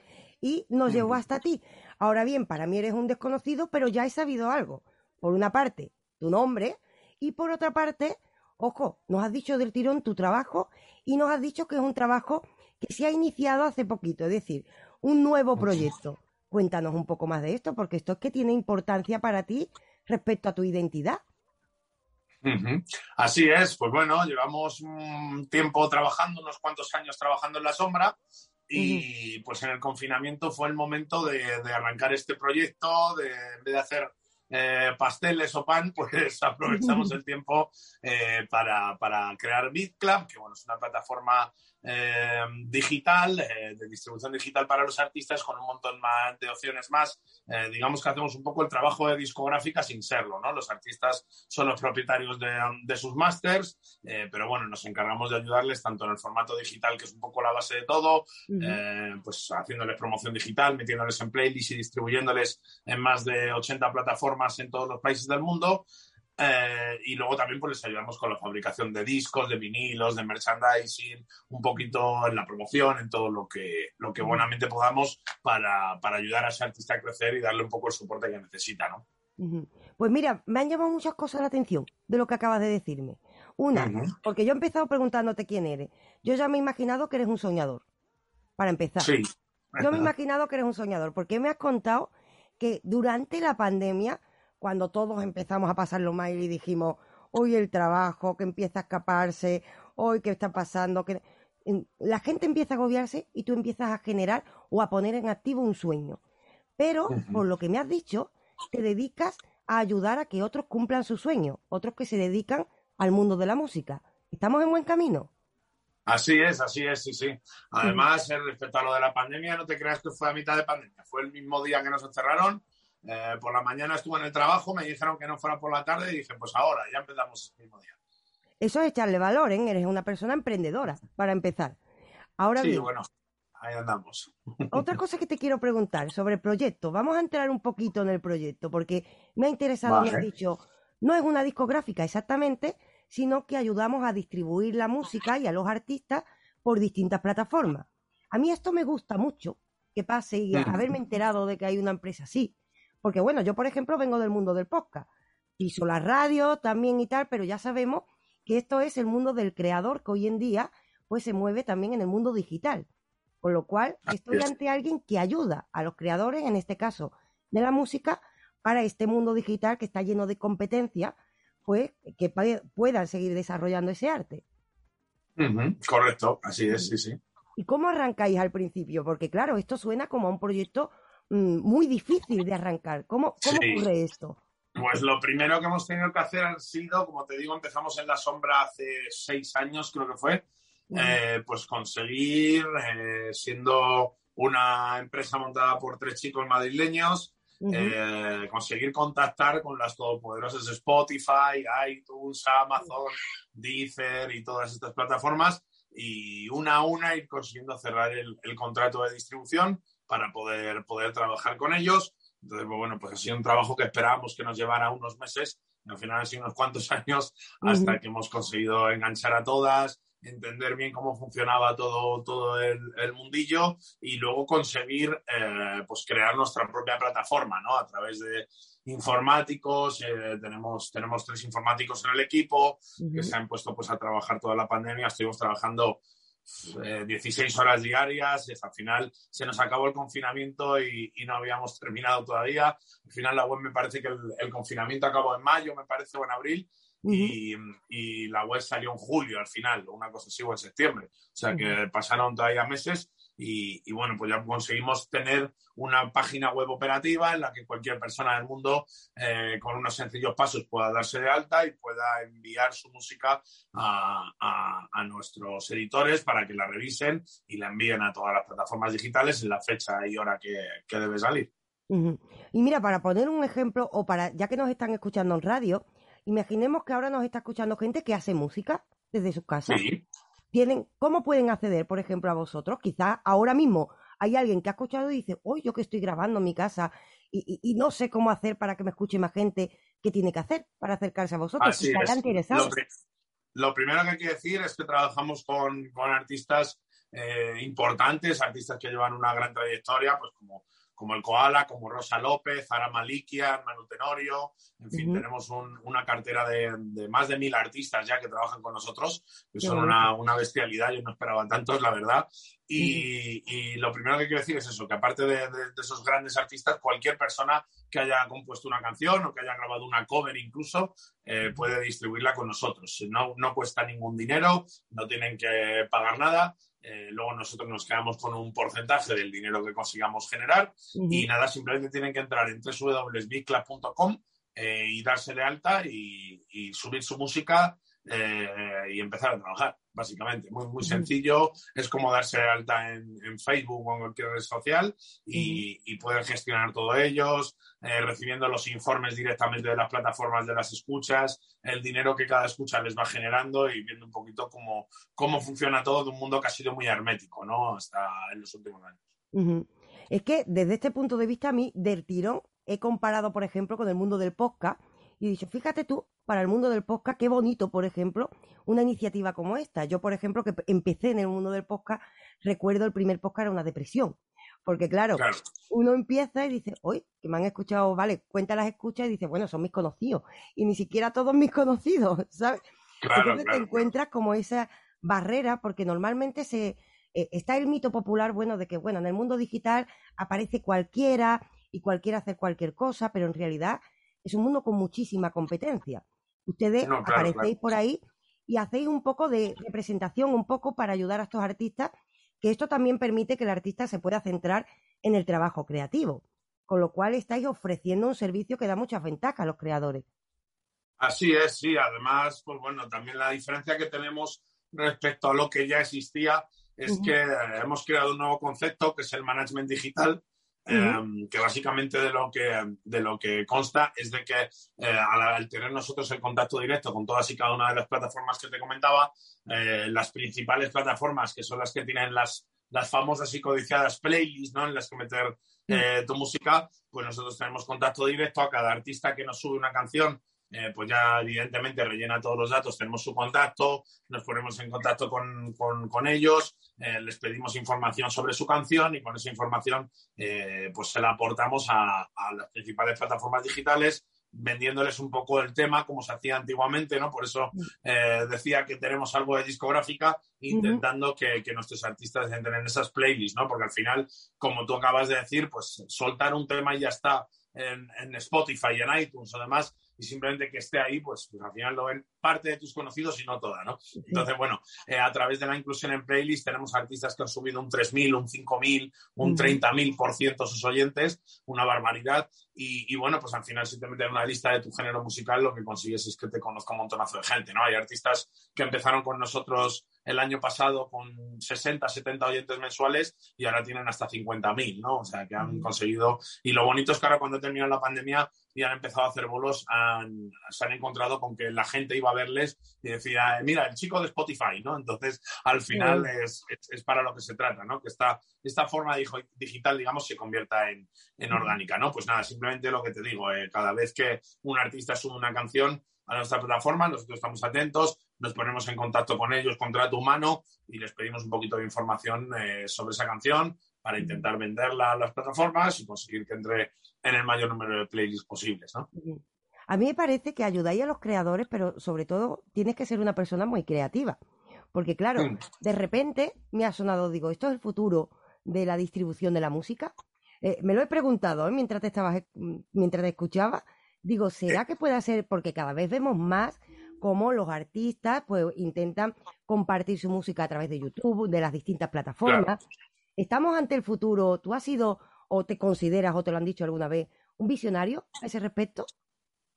y nos llevó hasta ti. Ahora bien, para mí eres un desconocido, pero ya he sabido algo. Por una parte, tu nombre y por otra parte, ojo, nos has dicho del tirón tu trabajo y nos has dicho que es un trabajo que se ha iniciado hace poquito, es decir, un nuevo proyecto. Cuéntanos un poco más de esto, porque esto es que tiene importancia para ti respecto a tu identidad. Así es, pues bueno, llevamos un tiempo trabajando, unos cuantos años trabajando en la sombra y pues en el confinamiento fue el momento de, arrancar este proyecto, de, en vez de hacer eh, pasteles o pan, pues aprovechamos el tiempo eh, para, para, crear BitClub, que bueno, es una plataforma eh, digital, eh, de distribución digital para los artistas con un montón más de opciones más. Eh, digamos que hacemos un poco el trabajo de discográfica sin serlo, ¿no? Los artistas son los propietarios de, de sus masters, eh, pero bueno, nos encargamos de ayudarles tanto en el formato digital, que es un poco la base de todo, Ujú. pues haciéndoles promoción digital, metiéndoles en playlists y distribuyéndoles en más de 80 plataformas en todos los países del mundo. Eh, y luego también pues les ayudamos con la fabricación de discos, de vinilos, de merchandising, un poquito en la promoción, en todo lo que, lo que buenamente podamos para, para ayudar a ese artista a crecer y darle un poco el soporte que necesita, ¿no? Pues mira, me han llamado muchas cosas la atención de lo que acabas de decirme. Una, porque yo he empezado preguntándote quién eres. Yo ya me he imaginado que eres un soñador, para empezar. Sí. Yo me he imaginado que eres un soñador, porque me has contado que durante la pandemia, cuando todos empezamos a pasarlo mal y dijimos, hoy el trabajo, que empieza a escaparse, hoy qué está pasando, que la gente empieza a agobiarse y tú empiezas a generar o a poner en activo un sueño. Pero, por lo que me has dicho, te dedicas a ayudar a que otros cumplan su sueño, otros que se dedican al mundo de la música. ¿Estamos en buen camino? Así es, así es, sí, sí. Además, respecto a lo de la pandemia, no te creas que fue a mitad de pandemia. Fue el mismo día que nos encerraron. Eh, por la mañana estuve en el trabajo, me dijeron que no fuera por la tarde y dije, pues ahora, ya empezamos el mismo día. Eso es echarle valor, ¿eh? Eres una persona emprendedora, para empezar. Ahora sí, bien, bueno, ahí andamos. otra cosa que te quiero preguntar sobre el proyecto. Vamos a entrar un poquito en el proyecto, porque me ha interesado, me has Vale. dicho, no es una discográfica exactamente, sino que ayudamos a distribuir la música y a los artistas por distintas plataformas. A mí esto me gusta mucho, que pase y haberme enterado de que hay una empresa así. Porque bueno, yo por ejemplo vengo del mundo del podcast, piso la radio también y tal, pero ya sabemos que esto es el mundo del creador que hoy en día pues se mueve también en el mundo digital. Con lo cual estoy es. ante alguien que ayuda a los creadores, en este caso de la música, para este mundo digital que está lleno de competencia, pues que puedan seguir desarrollando ese arte. Correcto, así es, sí, sí. ¿Y cómo arrancáis al principio? Porque claro, esto suena como a un proyecto muy difícil de arrancar. ¿Cómo, cómo Sí. ocurre esto? Pues lo primero que hemos tenido que hacer han sido, como te digo, empezamos en la sombra hace seis años, creo que fue, eh, pues conseguir, eh, siendo una empresa montada por tres chicos madrileños, eh, conseguir contactar con las todopoderosas Spotify, iTunes, Amazon, Deezer y todas estas plataformas y una a una ir consiguiendo cerrar el, el contrato de distribución para poder, poder trabajar con ellos. Entonces, pues, bueno, pues ha sido un trabajo que esperábamos que nos llevara unos meses, y al final han sido unos cuantos años hasta Ujú. que hemos conseguido enganchar a todas, entender bien cómo funcionaba todo, todo el, el mundillo y luego conseguir eh, pues crear nuestra propia plataforma, ¿no? A través de informáticos, eh, tenemos, tenemos tres informáticos en el equipo que Ujú. se han puesto pues a trabajar toda la pandemia, estuvimos trabajando eh, 16 horas diarias, y hasta al final se nos acabó el confinamiento y, y no habíamos terminado todavía. Al final la web me parece que el, el confinamiento acabó en mayo, me parece, o en abril, y, y la web salió en julio al final, o una cosa así, o en septiembre. O sea que pasaron todavía meses y, y bueno, pues ya conseguimos tener una página web operativa en la que cualquier persona del mundo eh, con unos sencillos pasos pueda darse de alta y pueda enviar su música a, a- a nuestros editores para que la revisen y la envíen a todas las plataformas digitales en la fecha y hora que, que debe salir. Y mira, para poner un ejemplo, o para, ya que nos están escuchando en radio, imaginemos que ahora nos está escuchando gente que hace música desde sus casas. Sí. Tienen, ¿Cómo pueden acceder, por ejemplo, a vosotros? Quizás ahora mismo hay alguien que ha escuchado y dice, hoy yo que estoy grabando en mi casa y, y- y no sé cómo hacer para que me escuche más gente, ¿qué tiene que hacer para acercarse a vosotros? Así Si estará es. interesado. Lo, pri- lo primero que hay que decir es que trabajamos con, con artistas eh, importantes, artistas que llevan una gran trayectoria, pues como, como el Koala, como Rosa López, Zara Malikia, Manu Tenorio, en fin, tenemos un- una cartera de, de más de mil artistas ya que trabajan con nosotros, que son una, una bestialidad, yo no esperaba tantos, la verdad. Y, y lo primero que quiero decir es eso, que aparte de, de- de esos grandes artistas, cualquier persona que haya compuesto una canción o que haya grabado una cover incluso, eh, puede distribuirla con nosotros. No, no cuesta ningún dinero, no tienen que pagar nada. Eh, luego nosotros nos quedamos con un porcentaje del dinero que consigamos generar y nada, simplemente tienen que entrar en www.bigclub.com eh, y darse de alta y, y subir su música eh, y empezar a trabajar, básicamente. Muy, muy sencillo, es como darse de alta en, en Facebook o en cualquier red social y, y poder gestionar todo ellos, eh, recibiendo los informes directamente de las plataformas de las escuchas, el dinero que cada escucha les va generando y viendo un poquito cómo, cómo funciona todo de un mundo que ha sido muy hermético, ¿no? Hasta en los últimos años. Es que desde este punto de vista a mí, del tirón, he comparado, por ejemplo, con el mundo del podcast y he dicho, fíjate tú, para el mundo del podcast, qué bonito, por ejemplo, una iniciativa como esta. Yo, por ejemplo, que empecé en el mundo del podcast, recuerdo el primer podcast era una depresión. Porque claro, Claro. uno empieza y dice, hoy, que me han escuchado, vale, cuenta las escuchas y dice, bueno, son mis conocidos. Y ni siquiera todos mis conocidos, ¿sabes? Claro, Entonces claro, te encuentras como esa barrera, porque normalmente se eh, está el mito popular, bueno, de que, bueno, en el mundo digital aparece cualquiera y cualquiera hace cualquier cosa, pero en realidad es un mundo con muchísima competencia. Ustedes No, claro, aparecéis claro. por ahí y hacéis un poco de representación, un poco para ayudar a estos artistas, que esto también permite que el artista se pueda centrar en el trabajo creativo, con lo cual estáis ofreciendo un servicio que da muchas ventajas a los creadores. Así es, sí. Además, pues bueno, también la diferencia que tenemos respecto a lo que ya existía es que hemos creado un nuevo concepto que es el management digital, eh, que básicamente de lo que, de lo que consta es de que eh, al, al tener nosotros el contacto directo con todas y cada una de las plataformas que te comentaba, eh, las principales plataformas que son las que tienen las, las famosas y codiciadas playlists, ¿no? En las que meter eh, tu música, pues nosotros tenemos contacto directo a cada artista que nos sube una canción eh, pues ya evidentemente rellena todos los datos, tenemos su contacto, nos ponemos en contacto con, con- con ellos, eh, les pedimos información sobre su canción y con esa información eh, pues se la aportamos a, a las principales plataformas digitales vendiéndoles un poco el tema como se hacía antiguamente, ¿no? Por eso eh, decía que tenemos algo de discográfica intentando que, que nuestros artistas entren en esas playlists, ¿no? Porque al final, como tú acabas de decir, pues soltar un tema y ya está en, en Spotify en iTunes o demás, y simplemente que esté ahí, pues, pues al final lo ven parte de tus conocidos y no toda, ¿no? Entonces, bueno, eh, a través de la inclusión en playlist tenemos artistas que han subido un 3.000, un 5.000, un Ujú. 30.000% sus oyentes, una barbaridad. Y, y, bueno, pues al final si te metes en una lista de tu género musical, lo que consigues es que te conozca un montonazo de gente, ¿no? Hay artistas que empezaron con nosotros el año pasado con 60, 70 oyentes mensuales y ahora tienen hasta 50.000, ¿no? O sea, que han conseguido... Y lo bonito es que ahora cuando terminó la pandemia y han empezado a hacer bolos, han- se han encontrado con que la gente iba a verles y decía, mira, el chico de Spotify, ¿no? Entonces, al final Sí. es, es- es para lo que se trata, ¿no? Que esta, esta forma digital, digamos, se convierta en, en orgánica, ¿no? Pues nada, simplemente lo que te digo, eh, cada vez que un artista sube una canción a nuestra plataforma, nosotros estamos atentos, nos ponemos en contacto con ellos, contrato humano, y les pedimos un poquito de información eh, sobre esa canción para intentar venderla a las plataformas y conseguir que entre en el mayor número de playlists posibles, ¿no? A mí me parece que ayudáis a los creadores, pero sobre todo tienes que ser una persona muy creativa. Porque claro, de repente me ha sonado, digo, ¿esto es el futuro de la distribución de la música? Eh, me lo he preguntado ¿eh? mientras te estabas, mientras te escuchaba. Digo, ¿será que puede ser? Porque cada vez vemos más cómo los artistas pues intentan compartir su música a través de YouTube, de las distintas plataformas. ¿Estamos ante el futuro? ¿Tú has sido o te consideras o te lo han dicho alguna vez un visionario a ese respecto?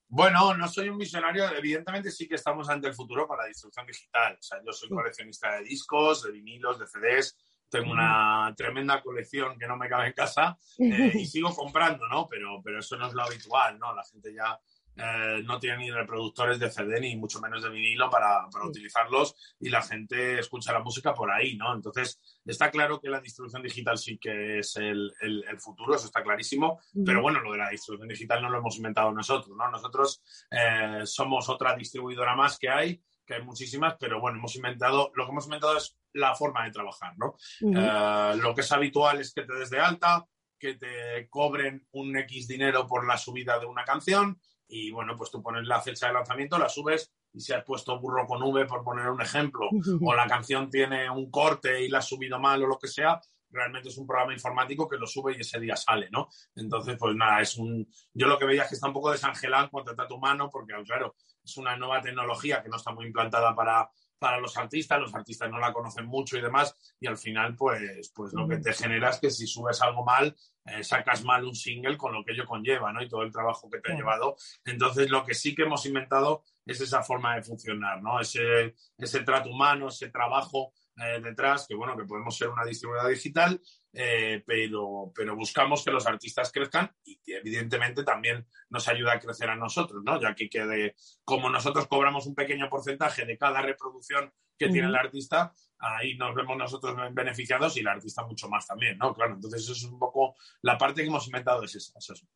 Bueno, no soy un visionario, evidentemente sí que estamos ante el futuro con la distribución digital. O sea, yo soy coleccionista de discos, de vinilos, de CDs, tengo una tremenda colección que no me cabe en casa eh, y sigo comprando, ¿no? Pero, pero eso no es lo habitual, ¿no? La gente ya eh, no tiene ni reproductores de CD ni mucho menos de vinilo para, para utilizarlos y la gente escucha la música por ahí, ¿no? Entonces, está claro que la distribución digital sí que es el, el- el futuro, eso está clarísimo, pero bueno, lo de la distribución digital no lo hemos inventado nosotros, ¿no? Nosotros eh, somos otra distribuidora más que hay, que hay muchísimas, pero bueno, hemos inventado, lo que hemos inventado es la forma de trabajar, ¿no? Eh, lo que es habitual es que te des de alta, que te cobren un X dinero por la subida de una canción y bueno, pues tú pones la fecha de lanzamiento, la subes y si has puesto burro con V, por poner un ejemplo, o la canción tiene un corte y la has subido mal o lo que sea, realmente es un programa informático que lo sube y ese día sale, ¿no? Entonces, pues nada, es un... Yo lo que veía es que está un poco desangelado en cuanto a tu mano, porque claro, es una nueva tecnología que no está muy implantada para, para los artistas, los artistas no la conocen mucho y demás, y al final, pues, pues lo que te genera es que si subes algo mal, eh, sacas mal un single con lo que ello conlleva, ¿no? Y todo el trabajo que te ha llevado. Entonces, lo que sí que hemos inventado es esa forma de funcionar, ¿no? Ese, ese trato humano, ese trabajo eh, detrás, que bueno, que podemos ser una distribuidora digital, eh, pero, pero buscamos que los artistas crezcan y que evidentemente también nos ayuda a crecer a nosotros, ¿no? Ya que quede, como nosotros cobramos un pequeño porcentaje de cada reproducción que tiene el artista, ahí nos vemos nosotros beneficiados y el artista mucho más también, ¿no? Claro, entonces eso es un poco la parte que hemos inventado es esa. Es eso.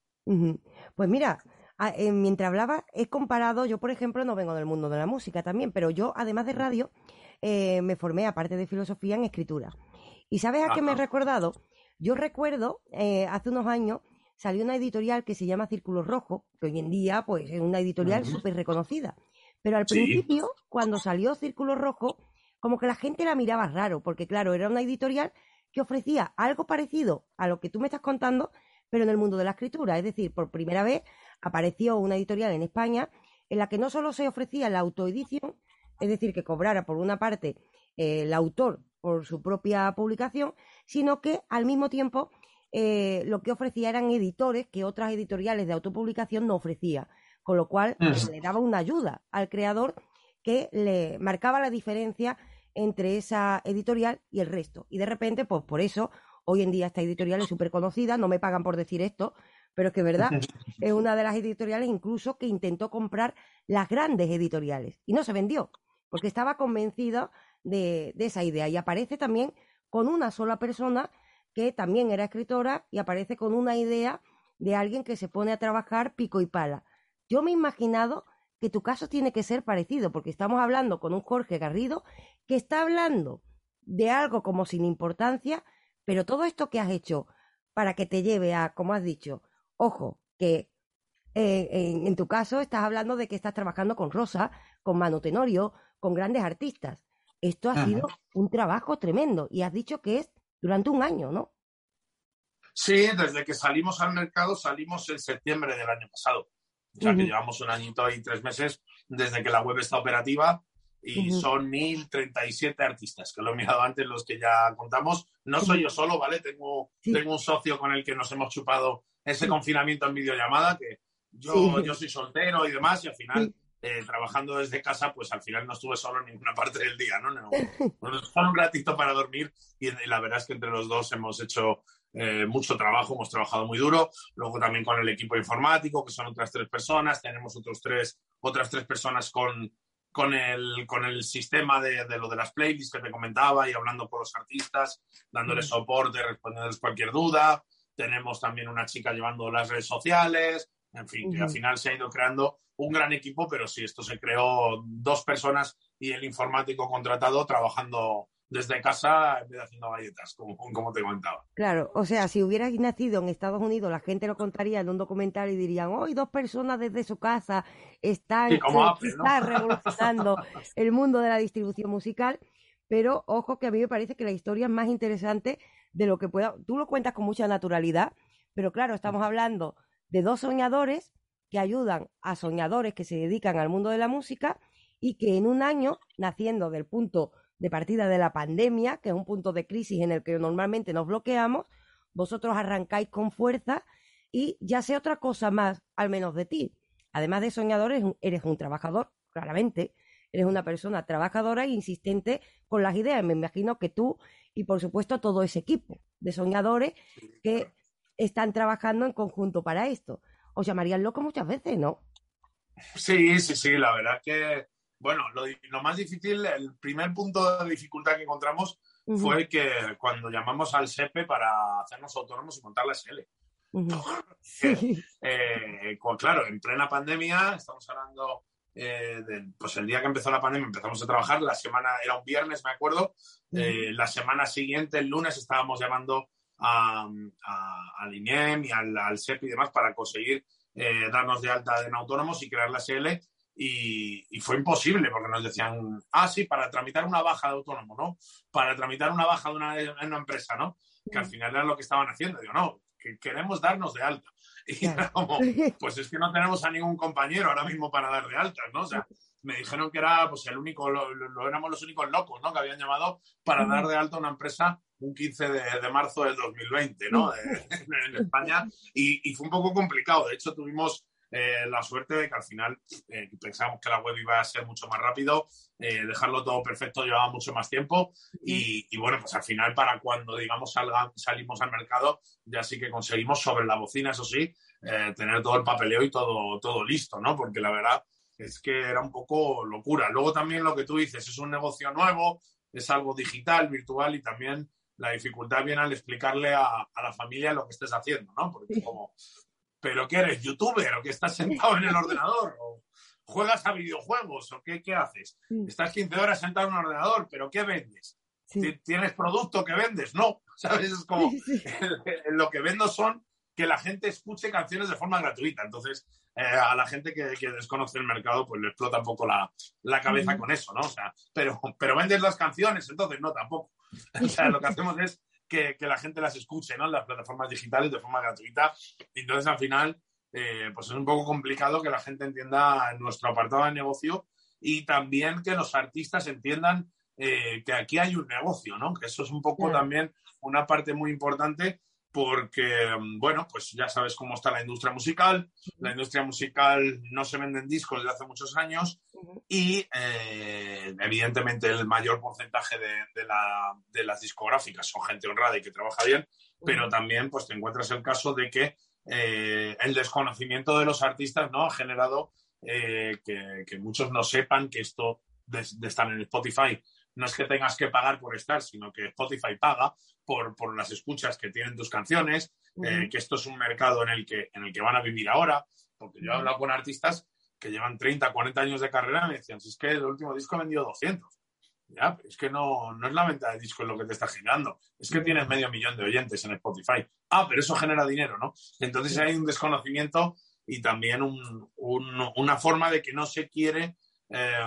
Pues mira, eh, mientras hablaba, he comparado, yo por ejemplo no vengo del mundo de la música también, pero yo además de radio eh, me formé, aparte de filosofía, en escritura. ¿Y sabes a qué me he recordado? Yo recuerdo, eh, hace unos años, salió una editorial que se llama Círculo Rojo, que hoy en día pues, es una editorial súper reconocida. Pero al principio, cuando salió Círculo Rojo, como que la gente la miraba raro, porque claro, era una editorial que ofrecía algo parecido a lo que tú me estás contando, pero en el mundo de la escritura. Es decir, por primera vez apareció una editorial en España en la que no solo se ofrecía la autoedición, es decir, que cobrara por una parte eh, el autor por su propia publicación, sino que al mismo tiempo eh, lo que ofrecía eran editores que otras editoriales de autopublicación no ofrecía, con lo cual pues, le daba una ayuda al creador que le marcaba la diferencia entre esa editorial y el resto. Y de repente, pues por eso, hoy en día esta editorial es súper conocida, no me pagan por decir esto, pero es que verdad, es una de las editoriales incluso que intentó comprar las grandes editoriales y no se vendió porque estaba convencido de, esa idea. Y aparece también con una sola persona que también era escritora y aparece con una idea de alguien que se pone a trabajar pico y pala. Yo me he imaginado que tu caso tiene que ser parecido, porque estamos hablando con un Jorge Garrido que está hablando de algo como sin importancia, pero todo esto que has hecho para que te lleve a, como has dicho, ojo, que eh, en, en, tu caso estás hablando de que estás trabajando con Rosa, con Manu Tenorio, con grandes artistas. Esto ha sido un trabajo tremendo y has dicho que es durante un año, ¿no? Sí, desde que salimos al mercado salimos en septiembre del año pasado. O sea que llevamos un añito y tres meses desde que la web está operativa y son 1.037 artistas, que lo he mirado antes los que ya contamos. No soy yo solo, ¿vale? Tengo, tengo un socio con el que nos hemos chupado ese confinamiento en videollamada, que yo, yo soy soltero y demás, y al final eh, trabajando desde casa, pues al final no estuve solo en ninguna parte del día, ¿no? no, nos un ratito para dormir y, la verdad es que entre los dos hemos hecho eh, mucho trabajo, hemos trabajado muy duro. Luego también con el equipo informático, que son otras tres personas, tenemos otros tres, otras tres personas con, con, el, con el sistema de, de lo de las playlists que te comentaba y hablando con los artistas, dándoles soporte, respondiéndoles cualquier duda. Tenemos también una chica llevando las redes sociales, en fin, que al final se ha ido creando un gran equipo, pero sí, esto se creó dos personas y el informático contratado trabajando desde casa en vez de haciendo galletas, como, como te comentaba. Claro, o sea, si hubieras nacido en Estados Unidos, la gente lo contaría en un documental y dirían, hoy dos personas desde su casa están, revolucionando el mundo de la distribución musical. Pero ojo que a mí me parece que la historia es más interesante de lo que pueda. Tú lo cuentas con mucha naturalidad, pero claro, estamos hablando de dos soñadores que ayudan a soñadores que se dedican al mundo de la música y que en un año, naciendo del punto de partida de la pandemia, que es un punto de crisis en el que normalmente nos bloqueamos, vosotros arrancáis con fuerza y ya sé otra cosa más, al menos de ti. Además de soñadores, eres un trabajador, claramente, eres una persona trabajadora e insistente con las ideas. Me imagino que tú y por supuesto todo ese equipo de soñadores que están trabajando en conjunto para esto. Os llamarían loco muchas veces, ¿no? Sí, sí, sí, la verdad que, bueno, lo, más difícil, el primer punto de dificultad que encontramos fue que cuando llamamos al SEPE para hacernos autónomos y montar la SL. Eh, claro, en plena pandemia, estamos hablando eh, pues el día que empezó la pandemia empezamos a trabajar, la semana, era un viernes, me acuerdo, eh, la semana siguiente, el lunes, estábamos llamando al INEM y al, al, SEP y demás para conseguir eh, darnos de alta en autónomos y crear la SL. Y, fue imposible porque nos decían, ah, sí, para tramitar una baja de autónomo, ¿no? Para tramitar una baja de una, una empresa, ¿no? Que al final era lo que estaban haciendo. Digo, no, que queremos darnos de alta. Y era como, pues es que no tenemos a ningún compañero ahora mismo para dar de alta, ¿no? O sea, me dijeron que era pues el único, lo, lo- éramos los únicos locos, ¿no? Que habían llamado para dar de alta una empresa un 15 de, de marzo del 2020, ¿no? En España. Y, y fue un poco complicado. De hecho, tuvimos eh, la suerte de que al final eh, pensábamos que la web iba a ser mucho más rápido, eh, dejarlo todo perfecto llevaba mucho más tiempo y, y bueno, pues al final para cuando digamos salga- salimos al mercado ya sí que conseguimos sobre la bocina, eso sí, eh, tener todo el papeleo y todo, todo listo, ¿no? Porque la verdad es que era un poco locura. Luego también lo que tú dices, es un negocio nuevo, es algo digital, virtual y también la dificultad viene al explicarle a, a la familia lo que estés haciendo, ¿no? Porque como, ¿pero qué eres? ¿Youtuber? ¿O que estás sentado en el ordenador? ¿O juegas a videojuegos? ¿O qué, qué haces? Estás 15 horas sentado en un ordenador, ¿pero qué vendes? ¿Ti- ¿Tienes producto que vendes? No, ¿sabes? Es como, lo que vendo son que la gente escuche canciones de forma gratuita. Entonces, eh, a la gente que, que desconoce el mercado, pues le explota un poco la, la cabeza con eso, ¿no? O sea, pero, pero vendes las canciones, entonces no, tampoco. O sea, lo que hacemos es que, que la gente las escuche, ¿no? En las plataformas digitales de forma gratuita. Entonces, al final, eh, pues es un poco complicado que la gente entienda nuestro apartado de negocio y también que los artistas entiendan eh, que aquí hay un negocio, ¿no? Que eso es un poco también una parte muy importante porque, mm, bueno, pues ya sabes cómo está la industria musical. La industria musical no se venden discos desde hace muchos años y, eh, evidentemente, el mayor porcentaje de, de la- de las discográficas son gente honrada y que trabaja bien, pero también pues te encuentras el caso de que eh, el desconocimiento de los artistas no ha generado eh, que, que muchos no sepan que esto de, de estar en Spotify. No es que tengas que pagar por estar, sino que Spotify paga por, por las escuchas que tienen tus canciones, eh, que esto es un mercado en el, que, en el que van a vivir ahora, porque yo he hablado con artistas que llevan 30, 40 años de carrera y me decían, si es que el último disco ha vendido 200. Ya, pero es que no, no es la venta de discos lo que te está generando, es que tienes medio millón de oyentes en Spotify. Ah, pero eso genera dinero, ¿no? Entonces hay un desconocimiento y también un- un- una forma de que no se quiere eh,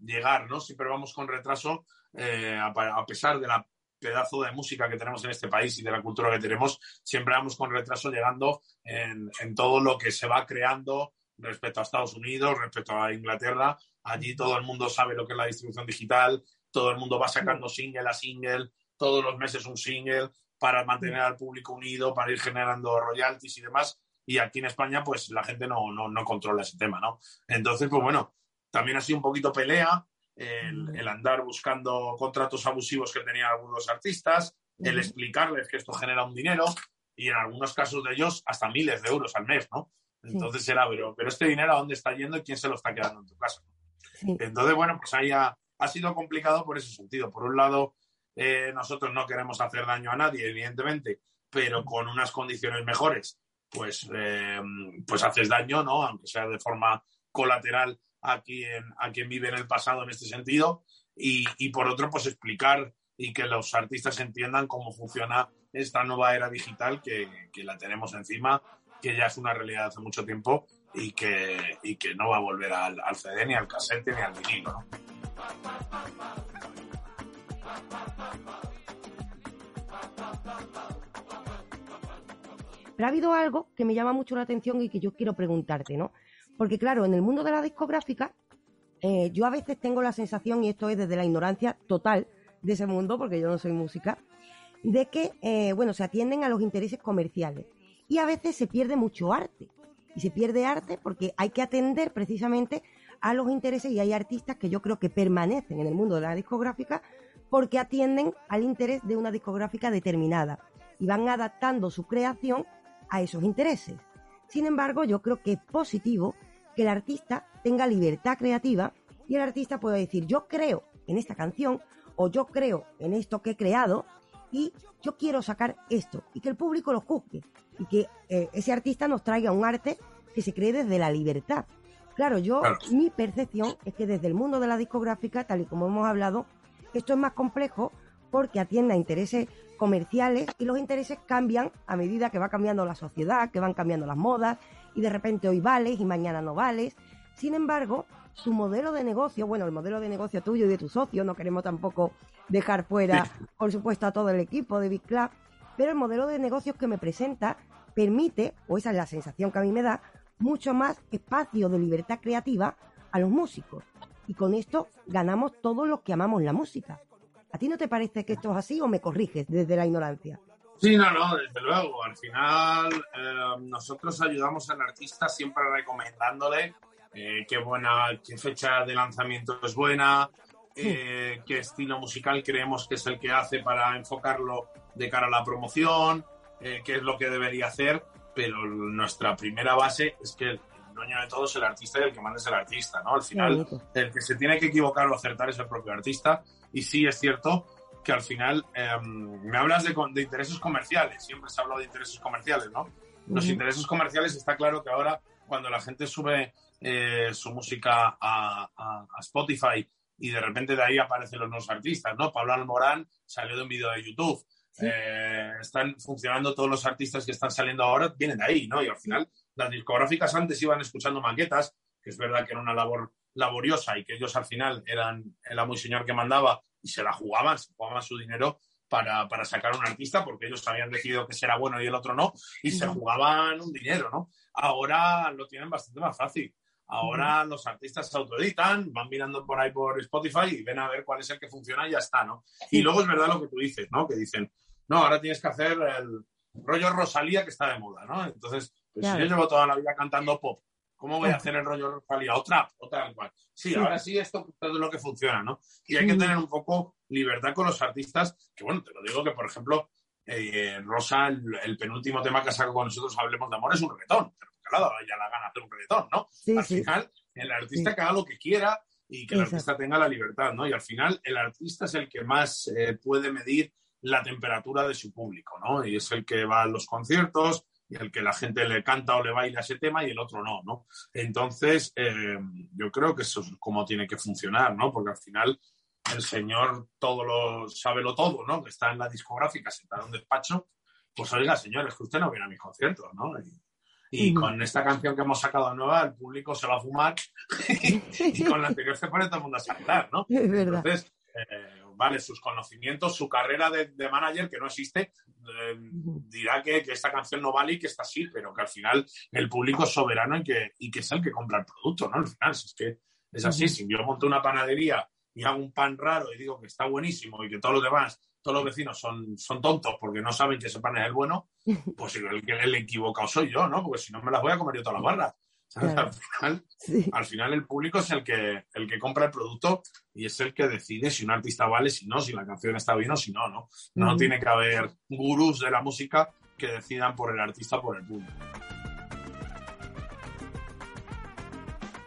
llegar, ¿no? Siempre vamos con retraso, eh, a, a pesar de la pedazo de música que tenemos en este país y de la cultura que tenemos, siempre vamos con retraso llegando en, en todo lo que se va creando respecto a Estados Unidos, respecto a Inglaterra. Allí todo el mundo sabe lo que es la distribución digital, todo el mundo va sacando single a single, todos los meses un single para mantener al público unido, para ir generando royalties y demás. Y aquí en España, pues la gente no, no, no controla ese tema, ¿no? Entonces, pues bueno, también ha sido un poquito pelea el, el andar buscando contratos abusivos que tenían algunos artistas, el explicarles que esto genera un dinero y en algunos casos de ellos hasta miles de euros al mes, ¿no? Entonces era, pero, pero este dinero a dónde está yendo y quién se lo está quedando en tu casa. Entonces, bueno, pues ahí ha, ha sido complicado por ese sentido. Por un lado, eh, nosotros no queremos hacer daño a nadie, evidentemente, pero con unas condiciones mejores, pues, eh, pues haces daño, ¿no? Aunque sea de forma colateral a quien, a quien vive en el pasado en este sentido. Y, y por otro, pues explicar y que los artistas entiendan cómo funciona esta nueva era digital que, que la tenemos encima, que ya es una realidad hace mucho tiempo y que, y que no va a volver al, al CD, ni al casete, ni al vinilo. Pero ha habido algo que me llama mucho la atención y que yo quiero preguntarte, ¿no? Porque claro, en el mundo de la discográfica, eh, yo a veces tengo la sensación, y esto es desde la ignorancia total de ese mundo, porque yo no soy música, de que, eh, bueno, se atienden a los intereses comerciales. Y a veces se pierde mucho arte. Y se pierde arte porque hay que atender precisamente a los intereses y hay artistas que yo creo que permanecen en el mundo de la discográfica porque atienden al interés de una discográfica determinada y van adaptando su creación a esos intereses. Sin embargo, yo creo que es positivo que el artista tenga libertad creativa y el artista pueda decir, yo creo en esta canción o yo creo en esto que he creado y yo quiero sacar esto y que el público lo juzgue y que eh, ese artista nos traiga un arte que se cree desde la libertad. Claro, yo, Claro. mi percepción es que desde el mundo de la discográfica, tal y como hemos hablado, esto es más complejo porque atiende a intereses comerciales y los intereses cambian a medida que va cambiando la sociedad, que van cambiando las modas y de repente hoy vales y mañana no vales. Sin embargo, su modelo de negocio, bueno, el modelo de negocio tuyo y de tu socio, no queremos tampoco dejar fuera, por supuesto, a todo el equipo de Big Club, pero el modelo de negocios que me presenta permite, o esa es la sensación que a mí me da, mucho más espacio de libertad creativa a los músicos. Y con esto ganamos todos los que amamos la música. ¿A ti no te parece que esto es así o me corriges desde la ignorancia? Sí, no, no, desde luego. Al final, eh, nosotros ayudamos al artista siempre recomendándole eh, qué buena, qué fecha de lanzamiento es buena, eh, qué estilo musical creemos que es el que hace para enfocarlo de cara a la promoción, qué es lo que debería hacer, pero nuestra primera base es que el dueño de todo es el artista y el que manda es el artista, ¿no? Al final, el que se tiene que equivocar o acertar es el propio artista. Y sí, es cierto que al final em, me hablas de, de, intereses comerciales, siempre se habla de intereses comerciales, ¿no? Los intereses comerciales está claro que ahora cuando la gente sube eh, su música a, a, Spotify y de repente de ahí aparecen los nuevos artistas, ¿no? Pablo Almorán salió de un vídeo de YouTube. Eh, están funcionando todos los artistas que están saliendo ahora, vienen de ahí, ¿no? Y al final las discográficas antes iban escuchando maquetas, que es verdad que era una labor laboriosa y que ellos al final eran el amo y señor que mandaba y se la jugaban, se jugaban su dinero para, para, sacar un artista porque ellos habían decidido que será bueno y el otro no y se jugaban un dinero, ¿no? Ahora lo tienen bastante más fácil. Ahora los artistas se autoeditan, van mirando por ahí por Spotify y ven a ver cuál es el que funciona y ya está, ¿no? Y luego es verdad lo que tú dices, ¿no? Que dicen, no, ahora tienes que hacer el rollo Rosalía que está de moda, ¿no? Entonces, pues si yo llevo toda la vida cantando pop, ¿cómo voy a hacer el rollo? O trap, o tal cual. Sí, ahora sí, esto es lo que funciona, ¿no? Y hay que tener un poco libertad con los artistas, que bueno, te lo digo que, por ejemplo, eh, Rosa, el, penúltimo tema que ha sacado con nosotros, Hablemos de Amor, es un reggaetón. Pero claro, ya la gana hacer un reggaetón, ¿no? al final, el artista que haga lo que quiera y que el artista tenga la libertad, ¿no? Y al final, el artista es el que más eh, puede medir la temperatura de su público, ¿no? Y es el que va a los conciertos y el que la gente le canta o le baila ese tema y el otro no, ¿no? Entonces, eh, yo creo que eso es como tiene que funcionar, ¿no? Porque al final el señor todo lo sabe lo todo, ¿no? Que está en la discográfica sentado en un despacho, pues oiga, señor, es que usted no viene a mis conciertos, ¿no? Y, con esta canción que hemos sacado nueva, el público se va a fumar y, con la anterior se pone todo el mundo a saltar, ¿no? Es verdad. Entonces, eh, vale, sus conocimientos, su carrera de, manager, que no existe, eh, dirá que, esta canción no vale y que está así, pero que al final el público es soberano y que, y que es el que compra el producto, ¿no? Al final, es que es así. Si yo monto una panadería y hago un pan raro y digo que está buenísimo y que todos los demás, todos los vecinos son, son tontos porque no saben que ese pan es el bueno, pues el que el equivocado soy yo, ¿no? Porque si no me las voy a comer yo todas las barras. Al, final, el público es el que, el que compra el producto y es el que decide si un artista vale, si no, si la canción está bien o si no, ¿no? No tiene que haber gurús de la música que decidan por el artista o por el público.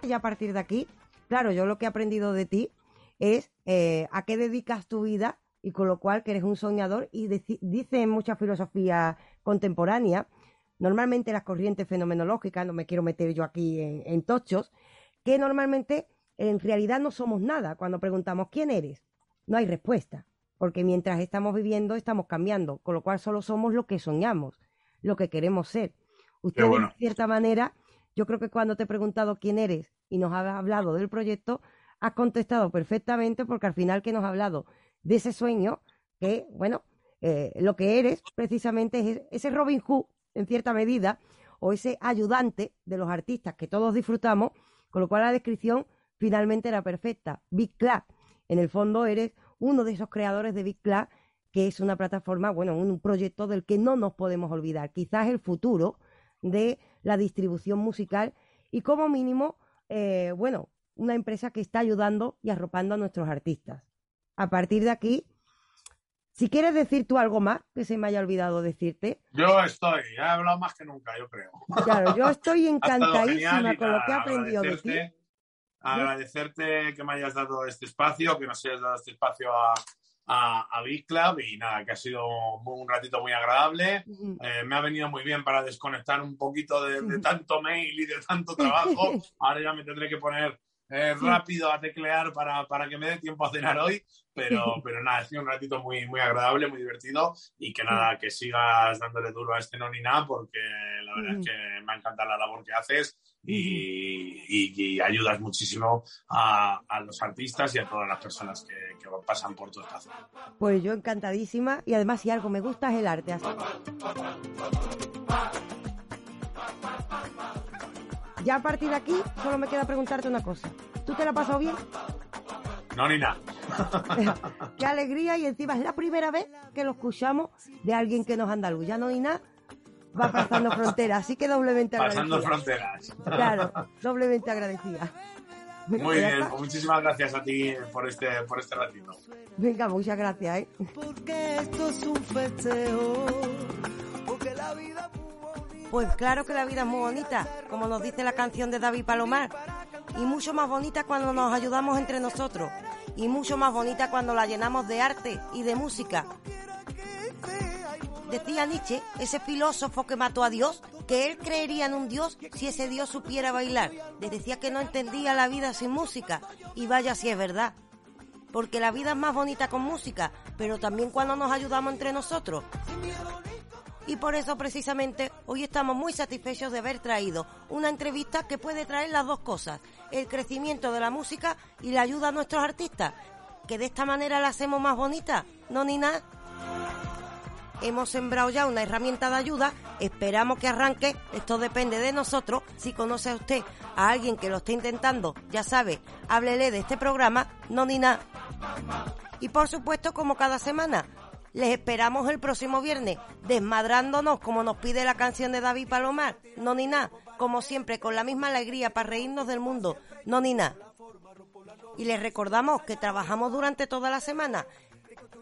Y a partir de aquí, claro, yo lo que he aprendido de ti es eh, a qué dedicas tu vida y con lo cual que eres un soñador y dice en mucha filosofía contemporánea normalmente las corrientes fenomenológicas, no me quiero meter yo aquí en, tochos, que normalmente en realidad no somos nada. Cuando preguntamos quién eres, no hay respuesta, porque mientras estamos viviendo estamos cambiando, con lo cual solo somos lo que soñamos, lo que queremos ser. Usted, de cierta manera, yo creo que cuando te he preguntado quién eres y nos has hablado del proyecto, has contestado perfectamente porque al final que nos ha hablado de ese sueño, que, bueno, eh, lo que eres precisamente es ese Robin Hood en cierta medida, o ese ayudante de los artistas que todos disfrutamos, con lo cual la descripción finalmente era perfecta. Big Club, en el fondo eres uno de esos creadores de Big Club, que es una plataforma, bueno, un proyecto del que no nos podemos olvidar. Quizás el futuro de la distribución musical y como mínimo, eh, bueno, una empresa que está ayudando y arropando a nuestros artistas. A partir de aquí, si quieres decir tú algo más que se me haya olvidado decirte. Yo estoy, he hablado más que nunca, yo creo. Claro, yo estoy encantadísima con lo que he aprendido de ti. Agradecerte que me hayas dado este espacio, que nos hayas dado este espacio a, a, Big Club y nada, que ha sido un ratito muy agradable. Eh, me ha venido muy bien para desconectar un poquito de, de tanto mail y de tanto trabajo. Ahora ya me tendré que poner eh, rápido a teclear para, para, que me dé tiempo a cenar hoy, pero, pero nada, ha sido un ratito muy, muy agradable, muy divertido y que nada, que sigas dándole duro a este no ni nada porque la verdad es que me encanta la labor que haces y, ayudas muchísimo a, los artistas y a todas las personas que, pasan por tu espacio. Pues yo encantadísima y además si algo me gusta es el arte. Ya a partir de aquí solo me queda preguntarte una cosa. ¿Tú te la has pasado bien? No, ni nada. Qué alegría y encima es la primera vez que lo escuchamos de alguien que nos andaluz. Ya no ni nada va pasando fronteras, así que doblemente agradecida. Pasando fronteras. Claro, doblemente agradecida. Muy bien, pues muchísimas gracias a ti por este, por este ratito. Venga, muchas gracias, ¿eh? Pues claro que la vida es muy bonita, como nos dice la canción de David Palomar. Y mucho más bonita cuando nos ayudamos entre nosotros. Y mucho más bonita cuando la llenamos de arte y de música. Decía Nietzsche, ese filósofo que mató a Dios, que él creería en un Dios si ese Dios supiera bailar. Le decía que no entendía la vida sin música. Y vaya si es verdad. Porque la vida es más bonita con música, pero también cuando nos ayudamos entre nosotros. Y por eso precisamente hoy estamos muy satisfechos de haber traído una entrevista que puede traer las dos cosas, el crecimiento de la música y la ayuda a nuestros artistas, que de esta manera la hacemos más bonita, ¿no, ni nada? hemos sembrado ya una herramienta de ayuda, esperamos que arranque, esto depende de nosotros, si conoce a usted a alguien que lo esté intentando, ya sabe, háblele de este programa, no ni nada. Y por supuesto, como cada semana, les esperamos el próximo viernes, desmadrándonos como nos pide la canción de David Palomar, no ni nada, como siempre, con la misma alegría para reírnos del mundo, no ni nada. Y les recordamos que trabajamos durante toda la semana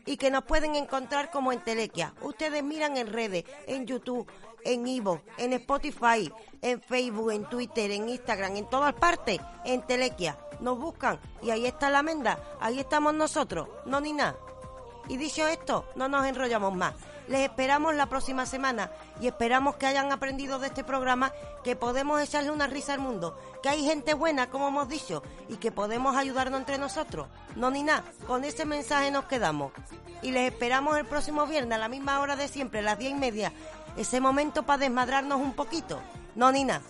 y que nos pueden encontrar como en Telequia. Ustedes miran en redes, en YouTube, en Ivo, en Spotify, en Facebook, en Twitter, en Instagram, en todas partes, en Telequia. Nos buscan y ahí está la menda, ahí estamos nosotros, no ni nada. Y dicho esto, no nos enrollamos más. Les esperamos la próxima semana y esperamos que hayan aprendido de este programa que podemos echarle una risa al mundo, que hay gente buena, como hemos dicho, y que podemos ayudarnos entre nosotros. No ni nada, con ese mensaje nos quedamos. Y les esperamos el próximo viernes a la misma hora de siempre, las diez y media. Ese momento para desmadrarnos un poquito. No ni nada.